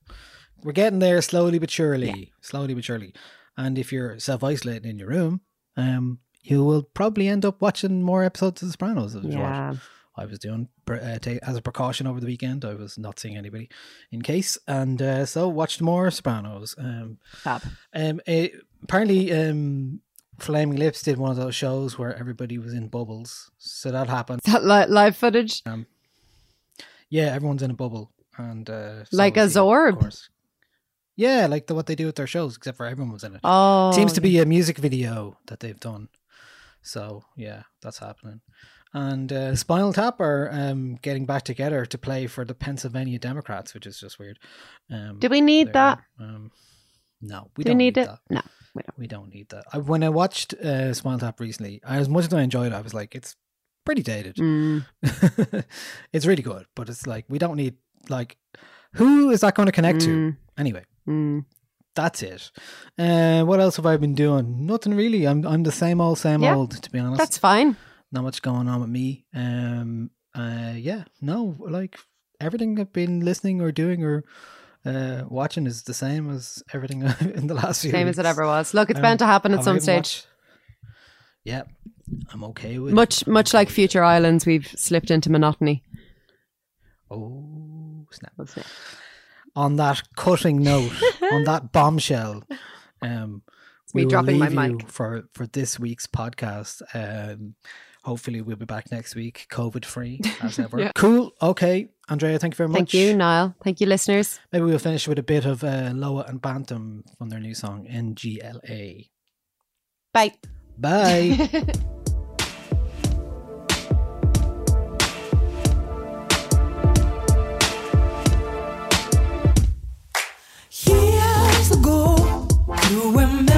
we're getting there slowly but surely. Slowly but surely. And if you're self isolating in your room, um, you will probably end up watching more episodes of The Sopranos. Yeah. I was doing uh, as a precaution over the weekend. I was not seeing anybody in case, and uh, so watched more Sopranos. Um, Fab. um, eh, apparently, um, Flaming Lips did one of those shows where everybody was in bubbles. So that happened. Is that li- live footage? Um, yeah, everyone's in a bubble, and uh, so like a Zorb? course. Yeah, like the, what they do with their shows, except for everyone was in it. Oh, seems to be a music video that they've done. So yeah, that's happening. And uh, Spinal Tap are um, getting back together to play for the Pennsylvania Democrats, which is just weird. Um, Do we need that? Um, no, we Do don't need need it? that. No, we don't. We don't need that. I, when I watched uh, Spinal Tap recently, I, as much as I enjoyed it, I was like, it's pretty dated. Mm. it's really good, but it's like we don't need like who is that going to connect to Mm. anyway? Mm. That's it. Uh, what else have I been doing? Nothing really. I'm I'm the same old, same Yeah, old. To be honest, That's fine. Not much going on with me. Um, uh, yeah, no, like everything I've been listening or doing or uh watching is the same as everything in the last few. Same as it ever was. Look, it's Um, bound to happen at some stage. watched- Yeah, I'm okay with it. Much, much like Future Islands, we've slipped into monotony. Oh snap! On that cutting note, on that bombshell, um, me we dropping my mic. for for this week's podcast. Um, hopefully we'll be back next week, COVID free as ever. Yeah. Cool. Okay, Andrea, thank you very much. Thank you, Niall. Thank you, listeners. Maybe we'll finish with a bit of uh, Loah and Bantum from their new song NGLA. Bye. Bye. Years ago, you remember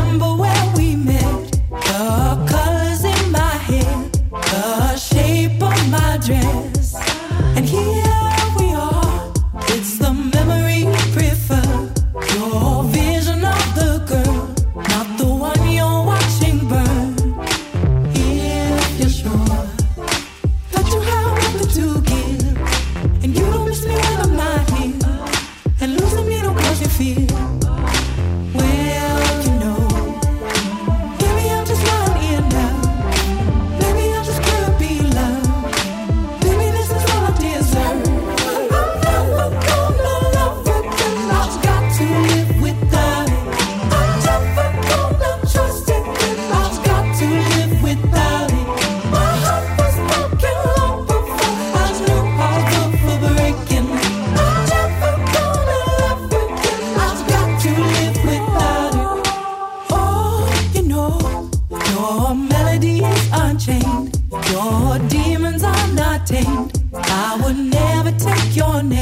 your name.